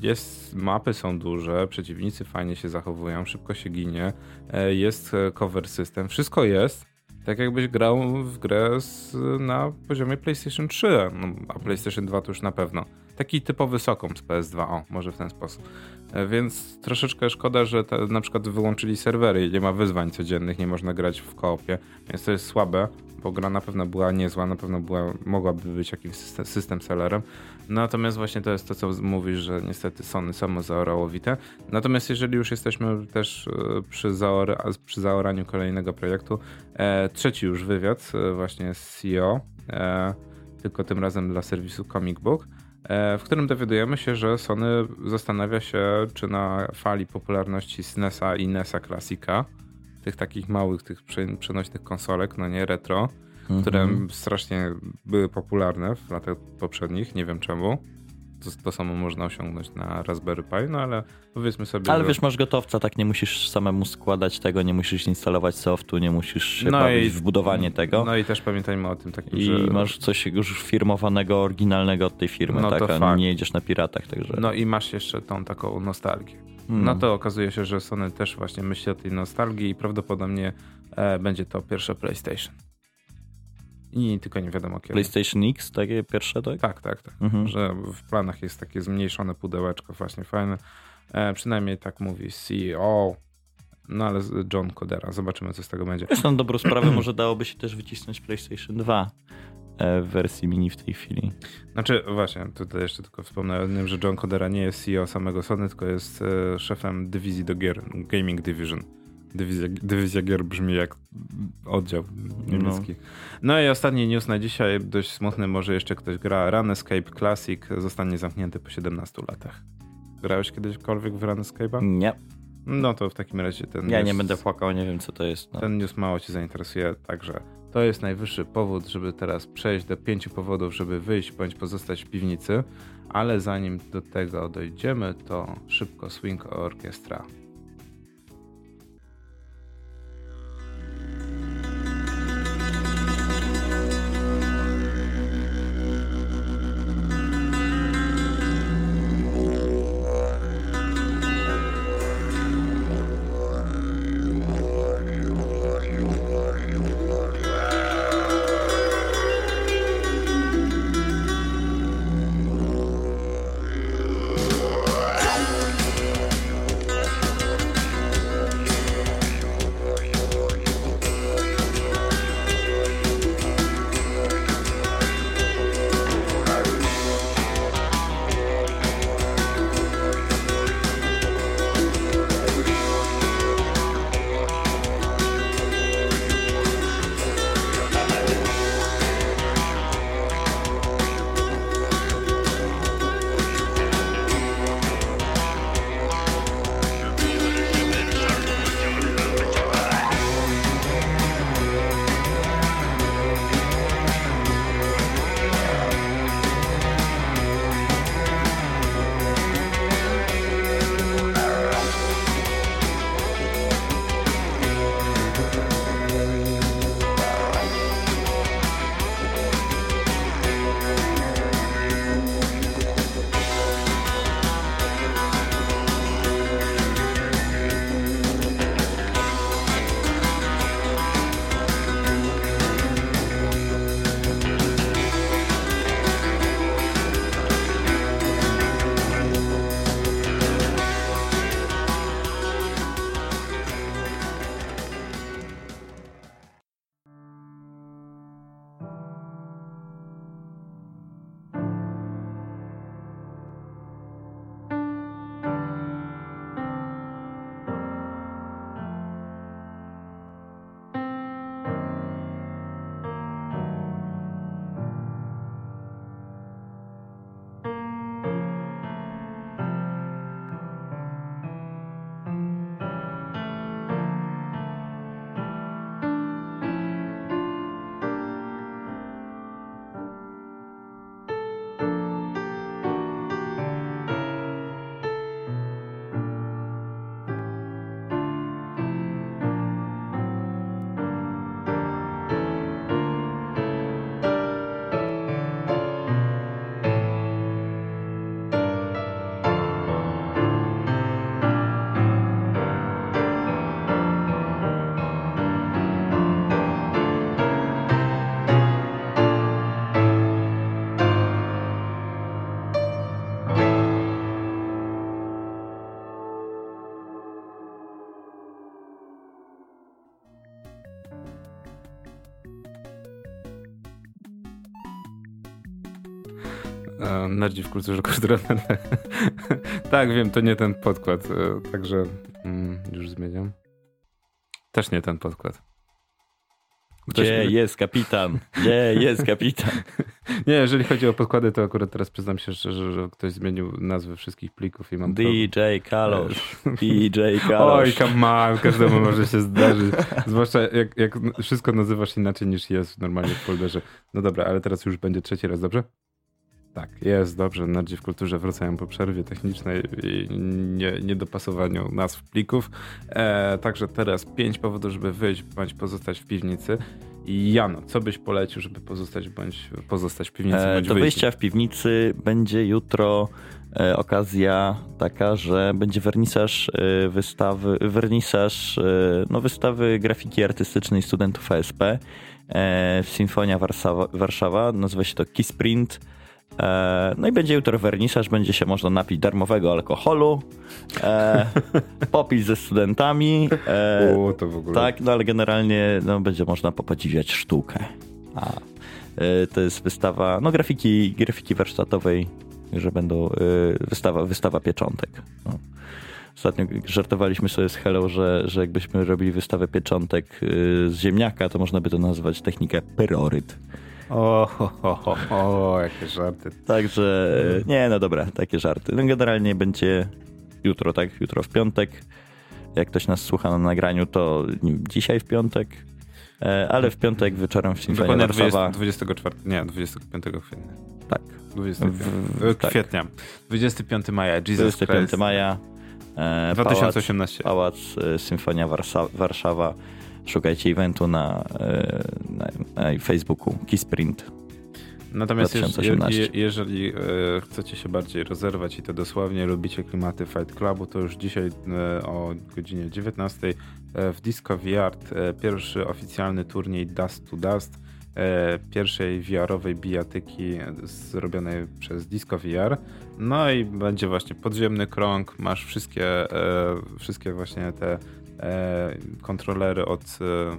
jest, mapy są duże, przeciwnicy fajnie się zachowują, szybko się ginie, e, jest cover system, wszystko jest, tak jakbyś grał w grę z, na poziomie PlayStation 3, no, a PlayStation 2 to już na pewno. Taki typowy soką z PS2, o, może w ten sposób. E, więc troszeczkę szkoda, że te, na przykład wyłączyli serwery i nie ma wyzwań codziennych, nie można grać w koopie, więc to jest słabe, bo gra na pewno była niezła, na pewno była, mogłaby być jakimś system, system sellerem. Natomiast właśnie to jest to, co mówisz, że niestety Sony samo zaorało Vita. Natomiast jeżeli już jesteśmy też e, przy, zaora, przy zaoraniu kolejnego projektu, e, trzeci już wywiad e, właśnie z CEO, e, tylko tym razem dla serwisu Comic Book, w którym dowiadujemy się, że Sony zastanawia się, czy na fali popularności SNESa i NESa Classica, tych takich małych, tych przenośnych konsolek, no nie retro, -hmm. które strasznie były popularne w latach poprzednich, nie wiem czemu. To, to, samo można osiągnąć na Raspberry Pi, no ale powiedzmy sobie. Ale że... wiesz, masz gotowca, tak nie musisz samemu składać tego, nie musisz instalować softu, nie musisz się no bawić i, w budowanie tego. No i też pamiętajmy o tym takim, I że... masz coś już firmowanego, oryginalnego od tej firmy, no tak? A nie jedziesz na piratach, także. No i masz jeszcze tą taką nostalgię. Hmm. No to okazuje się, że Sony też właśnie myśli o tej nostalgii i prawdopodobnie e, będzie to pierwsze PlayStation. I tylko nie wiadomo kiedy. PlayStation X, takie pierwsze, tak? Tak, tak, tak. Mhm. Że w planach jest takie zmniejszone pudełeczko, właśnie fajne. E, przynajmniej tak mówi CEO. No ale John Codera, zobaczymy co z tego będzie. Zresztą dobrą sprawę może dałoby się też wycisnąć PlayStation 2 e, w wersji mini w tej chwili. Znaczy, właśnie, tutaj jeszcze tylko wspomnę o tym, że John Codera nie jest CEO samego Sony, tylko jest e, szefem dywizji do gier, Gaming Division. Dywizja, dywizja gier brzmi jak oddział niemiecki. No. no. i ostatni news na dzisiaj, dość smutny, może jeszcze ktoś gra. Runescape Classic zostanie zamknięty po 17 latach. Grałeś kiedyśkolwiek w Runescape'a? Nie. No to w takim razie ten Ja news, nie będę płakał, nie wiem co to jest. No. Ten news mało cię zainteresuje, także to jest najwyższy powód, żeby teraz przejść do pięciu powodów, żeby wyjść bądź pozostać w piwnicy, ale zanim do tego dojdziemy, to szybko Swing Orchestra. Nerdzi w kulturze kulturalnej. tak, wiem, to nie ten podkład. E, także mm, już zmieniam. Też nie ten podkład. Gdzie jest kapitan? Gdzie jest kapitan? nie, jeżeli chodzi o podkłady, to akurat teraz przyznam się szczerze, że ktoś zmienił nazwy wszystkich plików i mam DJ Kalosz. DJ Kalosz. Oj, come on, każdemu może się zdarzyć. Zwłaszcza jak, jak wszystko nazywasz inaczej niż jest normalnie w folderze. No dobra, ale teraz już będzie trzeci raz, dobrze? Tak, jest dobrze. Nerdzi w kulturze wracają po przerwie technicznej i nie, niedopasowaniu nazw plików. E, także teraz pięć powodów, żeby wyjść bądź pozostać w piwnicy. I Jano, co byś polecił, żeby pozostać bądź pozostać w piwnicy? E, do wyjścia w piwnicy będzie jutro e, okazja taka, że będzie wernisaż e, wystawy, wernisaż no, wystawy grafiki artystycznej studentów ASP. Sinfonia Warszawa, Warszawa, nazywa się to Keyprint. E, no i będzie jutro wernisaż, będzie się można napić darmowego alkoholu, e, popić ze studentami. E, o, to w ogóle. Tak, no ale generalnie no, będzie można popodziwiać sztukę. A, e, to jest wystawa, no grafiki, grafiki warsztatowej, że będą e, wystawa, wystawa pieczątek. No. Ostatnio żartowaliśmy sobie z Hello, że, że jakbyśmy robili wystawę pieczątek e, z ziemniaka, to można by to nazwać technikę peroryt. O, ho, ho, ho, ho, jakie żarty. Także, nie, no dobra, takie żarty. No generalnie będzie jutro, tak? Jutro w piątek. Jak ktoś nas słucha na nagraniu, to dzisiaj w piątek, e, ale w piątek wieczorem w Sinfonia Warszawa. 20, 24, nie, 25 kwietnia. Tak. 25, w, tak. kwietnia. 25 maja, Jesus 25 Christ. maja. E, 2018. Pałac, Pałac e, Symfonia Warszawa, Warszawa szukajcie eventu na, e, na, na Facebooku Keysprint. Natomiast je, jeżeli e, chcecie się bardziej rozerwać i to dosłownie lubicie klimaty Fight Clubu, to już dzisiaj e, o godzinie 19 e, w Disco VR e, pierwszy oficjalny turniej Dust to Dust pierwszej VR-owej bijatyki zrobionej przez Disco VR. No i będzie właśnie podziemny krąg, masz wszystkie, wszystkie właśnie te kontrolery od e,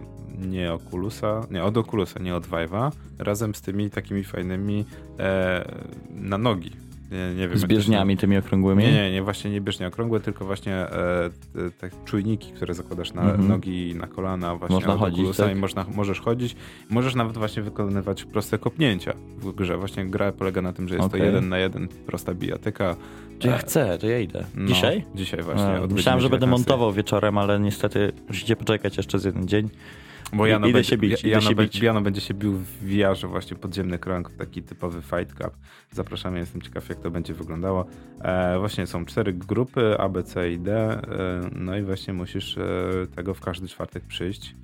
nie Oculusa, nie od Oculusa, nie od Vive'a, razem z tymi takimi fajnymi e, na nogi. Nie, nie wiem, z bieżniami tymi okrągłymi? Nie, nie, nie, właśnie nie bieżnie okrągłe, tylko właśnie e, te czujniki, które zakładasz na mm -hmm. nogi, na kolana, właśnie można chodzić, tak? i można, możesz chodzić. Możesz nawet właśnie wykonywać proste kopnięcia w grze. Właśnie gra polega na tym, że jest okay. to jeden na jeden prosta bijatyka. Czy ja chcę, to ja idę. No, dzisiaj? Dzisiaj właśnie. A, myślałem, że będę montował wieczorem, ale niestety musicie poczekać jeszcze z jeden dzień. Bo Jano, idę będzie, się bić, Jano, się bić. Jano będzie się bił w VR, właśnie podziemny krąg, taki typowy Fight Cup. Zapraszamy, jestem ciekaw jak to będzie wyglądało. E, właśnie są cztery grupy, A, B, C i D, e, no i właśnie musisz e, tego w każdy czwartek przyjść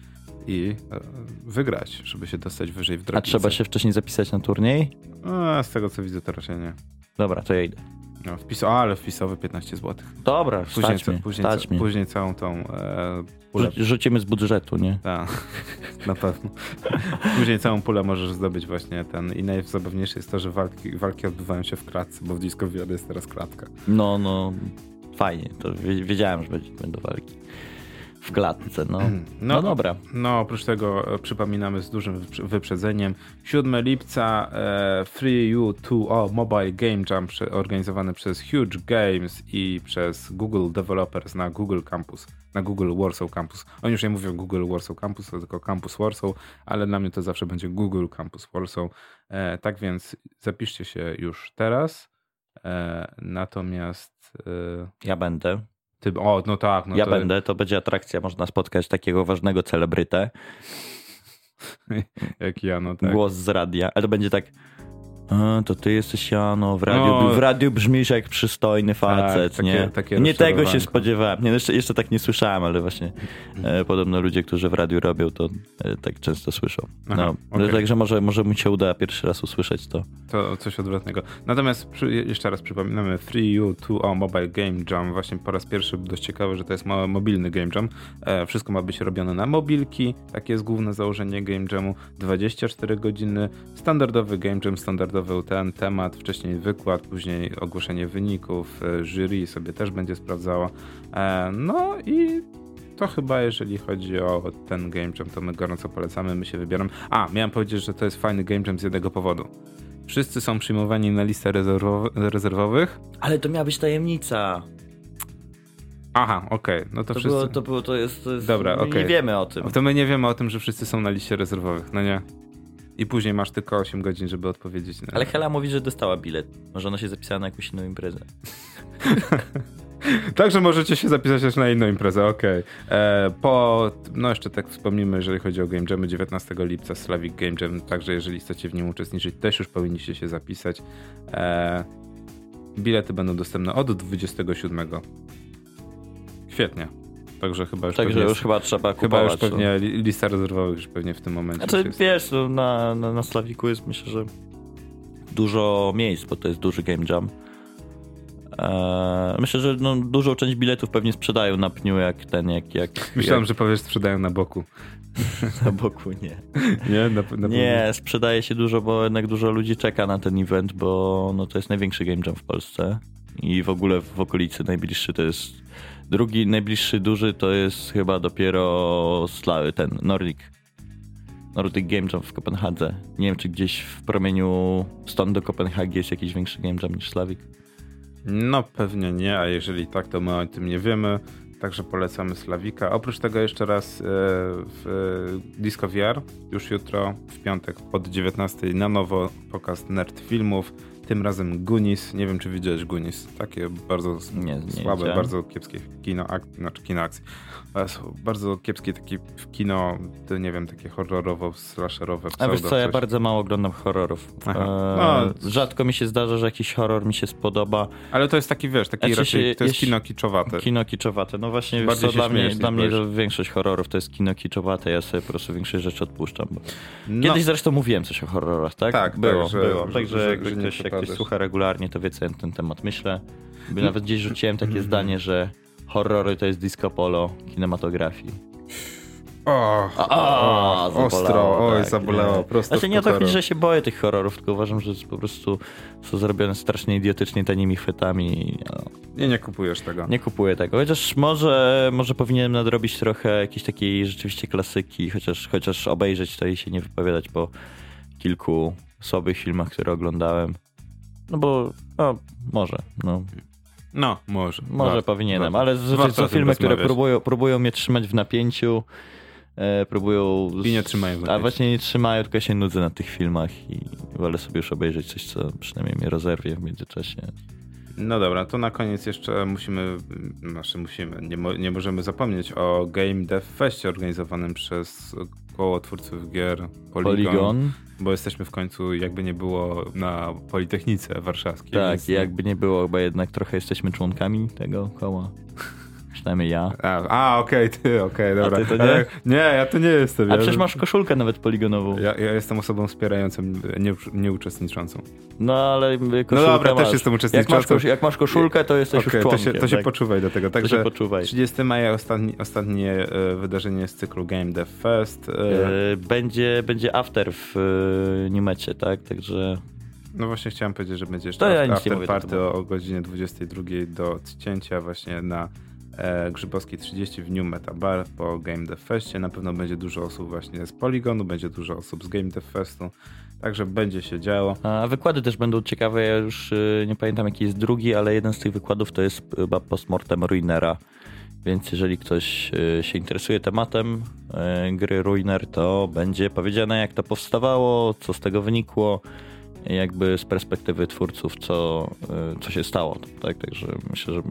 i e, wygrać, żeby się dostać wyżej w drogę. A trzeba się wcześniej zapisać na turniej? A, z tego co widzę to raczej nie. Dobra, to ja idę. No, ale wpisowy 15 zł. Dobra, później, stać później, stać mi. później całą tą e, pulę. Rzucimy z budżetu, nie? Tak, na pewno. później całą pulę możesz zdobyć właśnie ten. I najzabawniejsze jest to, że walki, walki odbywają się w klatce, bo w Disco VR jest teraz klatka. No, no, fajnie. To wiedziałem, że będą walki w klatce. No. no, no dobra. No, oprócz tego e, przypominamy z dużym wyprzedzeniem. 7 lipca e, Free U2O Mobile Game Jam organizowany przez Huge Games i przez Google Developers na Google Campus, na Google Warsaw Campus. Oni już nie mówią Google Warsaw Campus, tylko Campus Warsaw, ale dla mnie to zawsze będzie Google Campus Warsaw. E, tak więc zapiszcie się już teraz. E, natomiast. E, ja będę. Ty, o, no tak. No ja to... będę, to będzie atrakcja, można spotkać takiego ważnego celebrytę. Jak ja, no tak. Głos z radia, ale to będzie tak a, to ty jesteś Jano, w radiu, no, w radiu brzmisz jak przystojny tak, facet, tak, nie? Takie nie tego się spodziewałem. Nie, jeszcze, jeszcze tak nie słyszałem, ale właśnie e, podobno ludzie, którzy w radiu robią, to e, tak często słyszą. No, okay. Także może, może mi się uda pierwszy raz usłyszeć to. To coś odwrotnego. Natomiast przy, jeszcze raz przypominamy Free U2O Mobile Game Jam. Właśnie po raz pierwszy dość ciekawe, że to jest mobilny Game Jam. E, wszystko ma być robione na mobilki. Takie jest główne założenie Game Jamu. 24 godziny. Standardowy Game Jam, standardowy standardowy ten temat, wcześniej wykład, później ogłoszenie wyników, e, jury sobie też będzie sprawdzało. E, no i to chyba jeżeli chodzi o ten game jam, to my gorąco polecamy, my się wybieramy. A, miałem powiedzieć, że to jest fajny game jam z jednego powodu. Wszyscy są przyjmowani na listę rezerwow rezerwowych. Ale to miała być tajemnica. Aha, okej, okay. no to, to wszyscy... Było, to było, to jest... To jest Dobra, okej. Okay. Nie wiemy o tym. To my nie wiemy o tym, że wszyscy są na liście rezerwowych, no nie? I później masz tylko 8 godzin, żeby odpowiedzieć na... Ale Hela mówi, że dostała bilet. Może ona się zapisała na jakąś inną imprezę. Także możecie się zapisać też na inną imprezę, okej. Okay. Po, no jeszcze tak wspomnimy, jeżeli chodzi o Game Jamy, 19 lipca Slavic Game Jam, także jeżeli chcecie w nim uczestniczyć, też już powinniście się zapisać. E, bilety będą dostępne od 27 kwietnia. Także chyba już Także już chyba trzeba kupować. Chyba już pewnie lista rezerwowych już pewnie w tym momencie. Znaczy wiesz, no, na, na, na Slaviku jest myślę, że dużo miejsc, bo to jest duży game jam. Eee, myślę, że no, dużą część biletów pewnie sprzedają na pniu, jak ten, jak... jak Myślałem, jak... że powiesz sprzedają na boku. na boku nie. Nie, na, na nie, sprzedaje się dużo, bo jednak dużo ludzi czeka na ten event, bo no, to jest największy game jam w Polsce i w ogóle w okolicy najbliższy to jest drugi najbliższy duży to jest chyba dopiero ten Nordic Nordic Game Jam w Kopenhadze. Nie wiem, czy gdzieś w promieniu stąd do Kopenhagi jest jakiś większy Game Jam niż Slavik. No pewnie nie, a jeżeli tak, to my o tym nie wiemy. Także polecamy Slawika. Oprócz tego jeszcze raz e, w Disco VR już jutro w piątek pod 19 na nowo pokaz nerd filmów. Tym razem Gunis. Nie wiem, czy widziałeś Gunis. Takie bardzo nie, słabe, nie bardzo kiepskie kino, ak znaczy kino akcji. Bardzo kiepskie takie kino, nie wiem, takie horrorowo, slasherowe. A wiesz co, ja bardzo mało oglądam horrorów. Aha. No, rzadko mi się zdarza, że jakiś horror mi się spodoba. Ale to jest taki, wiesz, taki znaczy raczej, to jest kino kiczowate. Kino kiczowate. No właśnie, wiesz co, dla mnie, dla mnie większość horrorów to jest kino kiczowate. Ja sobie po prostu większość rzeczy odpuszczam. No. Kiedyś zresztą mówiłem coś o horrorach, tak? Tak, było, tak, że, było. Także że, jakby ktoś, jak ktoś słucha regularnie, to wie co ja na ten temat myślę. By nawet gdzieś rzuciłem takie zdanie, że horrory to jest disco polo kinematografii. O, o, o ostro, oj, tak, zabolało, nie. prosto Znaczy nie o to chodzi, że się boję tych horrorów, tylko uważam, że po prostu są zrobione strasznie idiotycznie tanimi chwytami. No. Nie, nie kupujesz tego. Nie kupuję tego, chociaż może, może powinienem nadrobić trochę jakiejś takiej rzeczywiście klasyki, chociaż, chociaż obejrzeć to i się nie wypowiadać po kilku słabych filmach, które oglądałem. No bo, no, może, no. No, może. Może warto, powinienem, warto. ale zazwyczaj są filmy, które próbują, próbują mnie trzymać w napięciu, e, próbują... I nie trzymają A właśnie nie trzymają, tylko się nudzę na tych filmach i wolę sobie już obejrzeć coś, co przynajmniej mnie rozerwie w międzyczasie. No dobra, to na koniec jeszcze musimy, znaczy musimy, nie, mo nie możemy zapomnieć o Game Dev Festie organizowanym przez koło twórców gier Polygon. Polygon bo jesteśmy w końcu, jakby nie było, na Politechnice Warszawskiej. Tak, więc... jakby nie było, bo jednak trochę jesteśmy członkami tego koła. Przynajmniej ja. A, a okej, okay, ty, okej, okay, dobra. A ty to nie? nie, ja to nie jestem. A ja... przecież masz koszulkę nawet poligonową. Ja, ja jestem osobą wspierającą, nie, nie uczestniczącą. No ale koszulkę No dobra, masz. też jestem uczestniczącą. Jak masz, jak masz koszulkę, to jesteś okay, już członkiem. To się, to się tak. poczuwaj do tego. Także to się poczuwaj. 30 maja ostatni, ostatnie e, wydarzenie z cyklu Game Dev Fest. E, będzie, będzie after w e, Nimecie, tak? Także no właśnie chciałem powiedzieć, że będzie jeszcze ja after party o, o godzinie 22 do odcięcia właśnie na e, Grzybowskiej 30 w New Meta Bar po Game Dev Festie. Na pewno będzie dużo osób właśnie z Polygonu, będzie dużo osób z Game Dev Festu. Także będzie się działo. A wykłady też będą ciekawe. Ja już y, nie pamiętam jaki jest drugi, ale jeden z tych wykładów to jest chyba postmortem Ruinera. Więc jeżeli ktoś y, się interesuje tematem y, gry Ruiner, to będzie powiedziane jak to powstawało, co z tego wynikło, jakby z perspektywy twórców, co, y, co się stało. Tak? Także myślę, że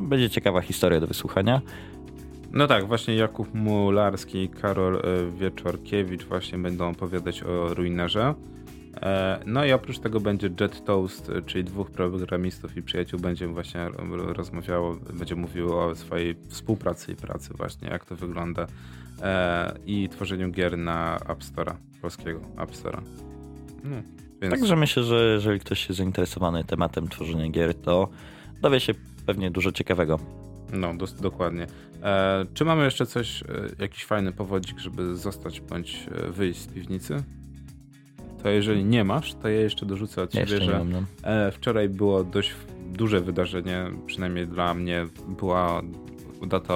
będzie ciekawa historia do wysłuchania. No tak, właśnie Jakub Mularski i Karol y, Wieczorkiewicz właśnie będą opowiadać o Ruinerze. E, no i oprócz tego będzie Jet Toast, y, czyli dwóch programistów i przyjaciół będzie właśnie rozmawiało, będzie mówiło o swojej współpracy i pracy właśnie, jak to wygląda e, i tworzeniu gier na App Store'a, polskiego App Store'a. No. Więc... Także myślę, że jeżeli ktoś jest zainteresowany tematem tworzenia gier, to dowie się pewnie dużo ciekawego. No, do, dokładnie. E, czy mamy jeszcze coś, e, jakiś fajny powodzik, żeby zostać bądź e, wyjść z piwnicy? To jeżeli nie masz, to ja jeszcze dorzucę od siebie, że mam, no. e, wczoraj było dość duże wydarzenie, przynajmniej dla mnie była data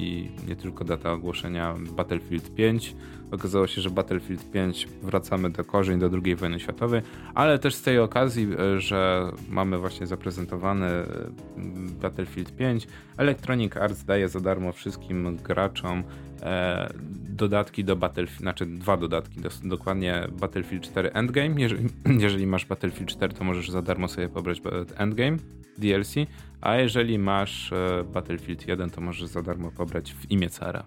i nie tylko data ogłoszenia Battlefield 5. Okazało się, że Battlefield 5 wracamy do korzeń, do II wojny światowej, ale też z tej okazji, e, że mamy właśnie zaprezentowany e, Battlefield 5, Electronic Arts daje za darmo wszystkim graczom e, dodatki do Battlefield, znaczy dwa dodatki, do, dokładnie Battlefield 4 Endgame. Jeżeli, jeżeli masz Battlefield 4, to możesz za darmo sobie pobrać Endgame DLC, a jeżeli masz e, Battlefield 1, to możesz za darmo pobrać w imię cara.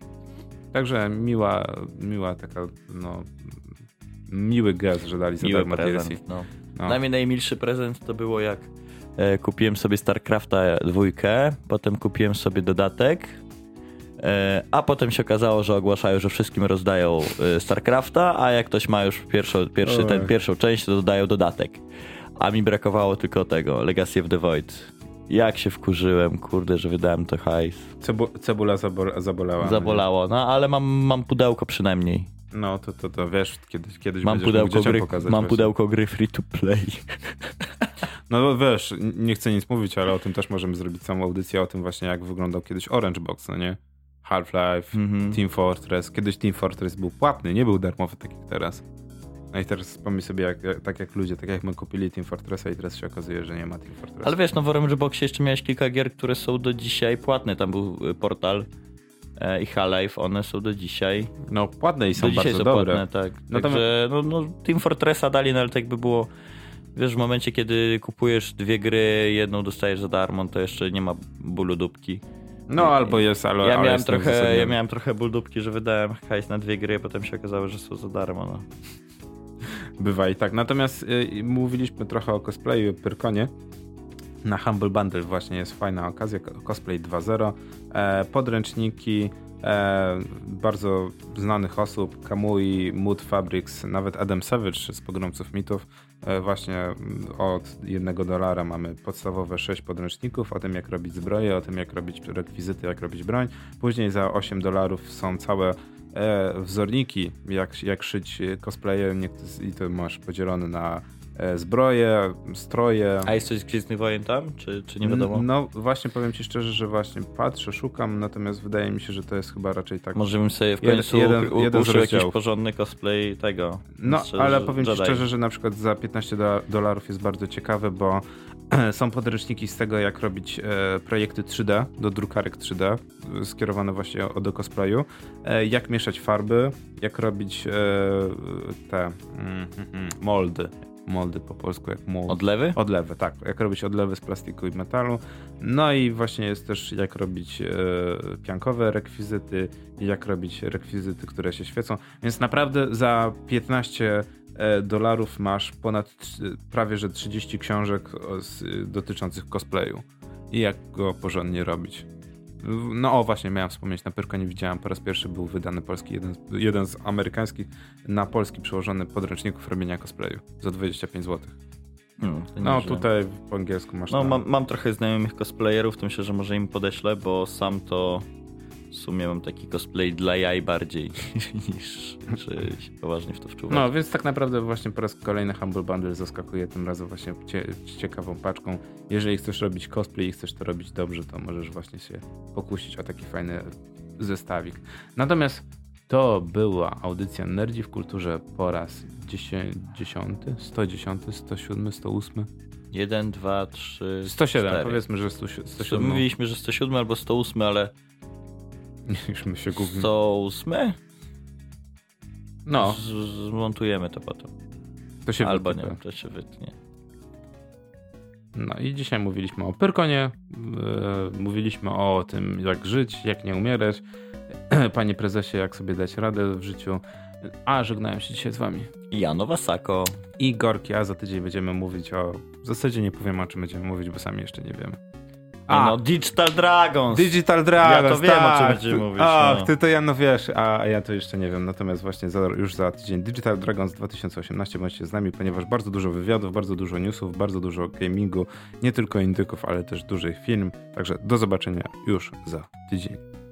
Także miła, miła taka, no, miły gest, że dali za Miły darmo prezent, DLC. no. No. Dla mnie najmilszy prezent to było jak e, kupiłem sobie StarCrafta dwójkę, potem kupiłem sobie dodatek, a potem się okazało, że ogłaszają, że wszystkim rozdają e, StarCrafta, a jak ktoś ma już pierwszą, pierwszy, ten, pierwszą część, to dodają dodatek. A mi brakowało tylko tego, Legacy of the Void. Jak się wkurzyłem, kurde, że wydałem to hajs. Cebu, cebula zabol, zabolała. Zabolało, no ale mam, mam pudełko przynajmniej. No to, to, to wiesz, kiedyś, kiedyś Mam pudełko, gry, pokazać mam właśnie. pudełko gry free to play. No wiesz, nie chcę nic mówić, ale o tym też możemy zrobić samą audycję, o tym właśnie jak wyglądał kiedyś Orange Box, no nie? Half-Life, Mhm. Team Fortress. Kiedyś Team Fortress był płatny, nie był darmowy tak jak teraz. No i teraz pomyśl sobie, jak, tak jak ludzie, tak jak my kupili Team Fortressa i teraz się okazuje, że nie ma Team Fortressa. Ale wiesz, no w Orange Boxie jeszcze miałeś kilka gier, które są do dzisiaj płatne. Tam był y, Portal e, i Half-Life, one są do dzisiaj. No płatne i są do dzisiaj bardzo są dobre. płatne, tak. No tam- Także no, no, Team Fortressa dali, no ale tak by było... Wiesz, w momencie, kiedy kupujesz dwie gry, jedną dostajesz za darmo, to jeszcze nie ma bólu dupki. No albo jest, ale ja, ale miałem trochę, ja miałem trochę ból dupki, że wydałem hajs na dwie gry, a potem się okazało, że są za darmo. No. Bywa i tak. Natomiast y, mówiliśmy trochę o cosplayu i Pyrkonie. Na Humble Bundle właśnie jest fajna okazja, cosplay 2.0, e, podręczniki e, bardzo znanych osób, Kamui, Mood Fabrics, nawet Adam Savage z Pogromców Mitów. E, właśnie mm, od jednego dolara mamy podstawowe 6 podręczników o tym, jak robić zbroje, o tym, jak robić rekwizyty, jak robić broń. Później za 8 dolarów są całe e, wzorniki, jak, jak szyć e, cosplaye i to masz podzielone na zbroje, stroje. A jest coś z Gwiezdnych Wojen tam, czy, czy nie wiadomo? No właśnie powiem ci szczerze, że właśnie patrzę, szukam, natomiast wydaje mi się, że to jest chyba raczej tak. Może bym sobie w końcu jeden- u- jeden uszył jakiś porządny cosplay tego. No, Szczerze, ale powiem ci Jedi. szczerze, że na przykład za 15 dola- dolarów jest bardzo ciekawe, bo są podręczniki z tego, jak robić e, projekty 3D, do drukarek 3D, e, skierowane właśnie do cosplayu, e, jak mieszać farby, jak robić e, te mm, mm, moldy, moldy po polsku jak mold. Odlewy? Odlewy, tak. Jak robić odlewy z plastiku i metalu. No i właśnie jest też jak robić e, piankowe rekwizyty i jak robić rekwizyty, które się świecą. Więc naprawdę za 15 e, dolarów masz ponad prawie że 30 książek dotyczących cosplayu i jak go porządnie robić. No o, właśnie miałem wspomnieć, na Pyrko nie widziałem, po raz pierwszy był wydany polski, jeden, z- jeden z amerykańskich na polski przełożony podręczników robienia cosplayu za 25 zł. Hmm, No nieźle. tutaj po angielsku masz. No, mam, mam trochę znajomych cosplayerów, to myślę, że może im podeślę, bo sam to w sumie mam taki cosplay dla jaj bardziej niż czy się poważnie w to wczuwać. No, więc tak naprawdę właśnie po raz kolejny Humble Bundle zaskakuje tym razem właśnie cie, ciekawą paczką. Jeżeli chcesz robić cosplay i chcesz to robić dobrze, to możesz właśnie się pokusić o taki fajny zestawik. Natomiast to była audycja Nerdzi w Kulturze po raz 10, 110, 107, 108? 1, 2, 3, 107, 4. powiedzmy, że 100, 107. Mówiliśmy, że 107 albo 108, ale Już my się gubimy. 108? No, Z- Zmontujemy to potem. to się Albo wytypie. nie, to się wytnie. No i dzisiaj mówiliśmy o Pyrkonie, yy, mówiliśmy o tym, jak żyć, jak nie umierać. Panie prezesie, jak sobie dać radę w życiu. A żegnałem się dzisiaj z wami. Janowa Sako. I Gorki, a za tydzień będziemy mówić o... W zasadzie nie powiem, o czym będziemy mówić, bo sami jeszcze nie wiemy. A, no, Digital Dragons. Digital Dragons, Ja to wiem, o czym tak. będziemy mówić, Ach, no. ty to ja no wiesz, a ja to jeszcze nie wiem. Natomiast właśnie za, już za tydzień Digital Dragons 2018 bądźcie z nami, ponieważ bardzo dużo wywiadów, bardzo dużo newsów, bardzo dużo gamingu, nie tylko indyków, ale też dużych film. Także do zobaczenia już za tydzień.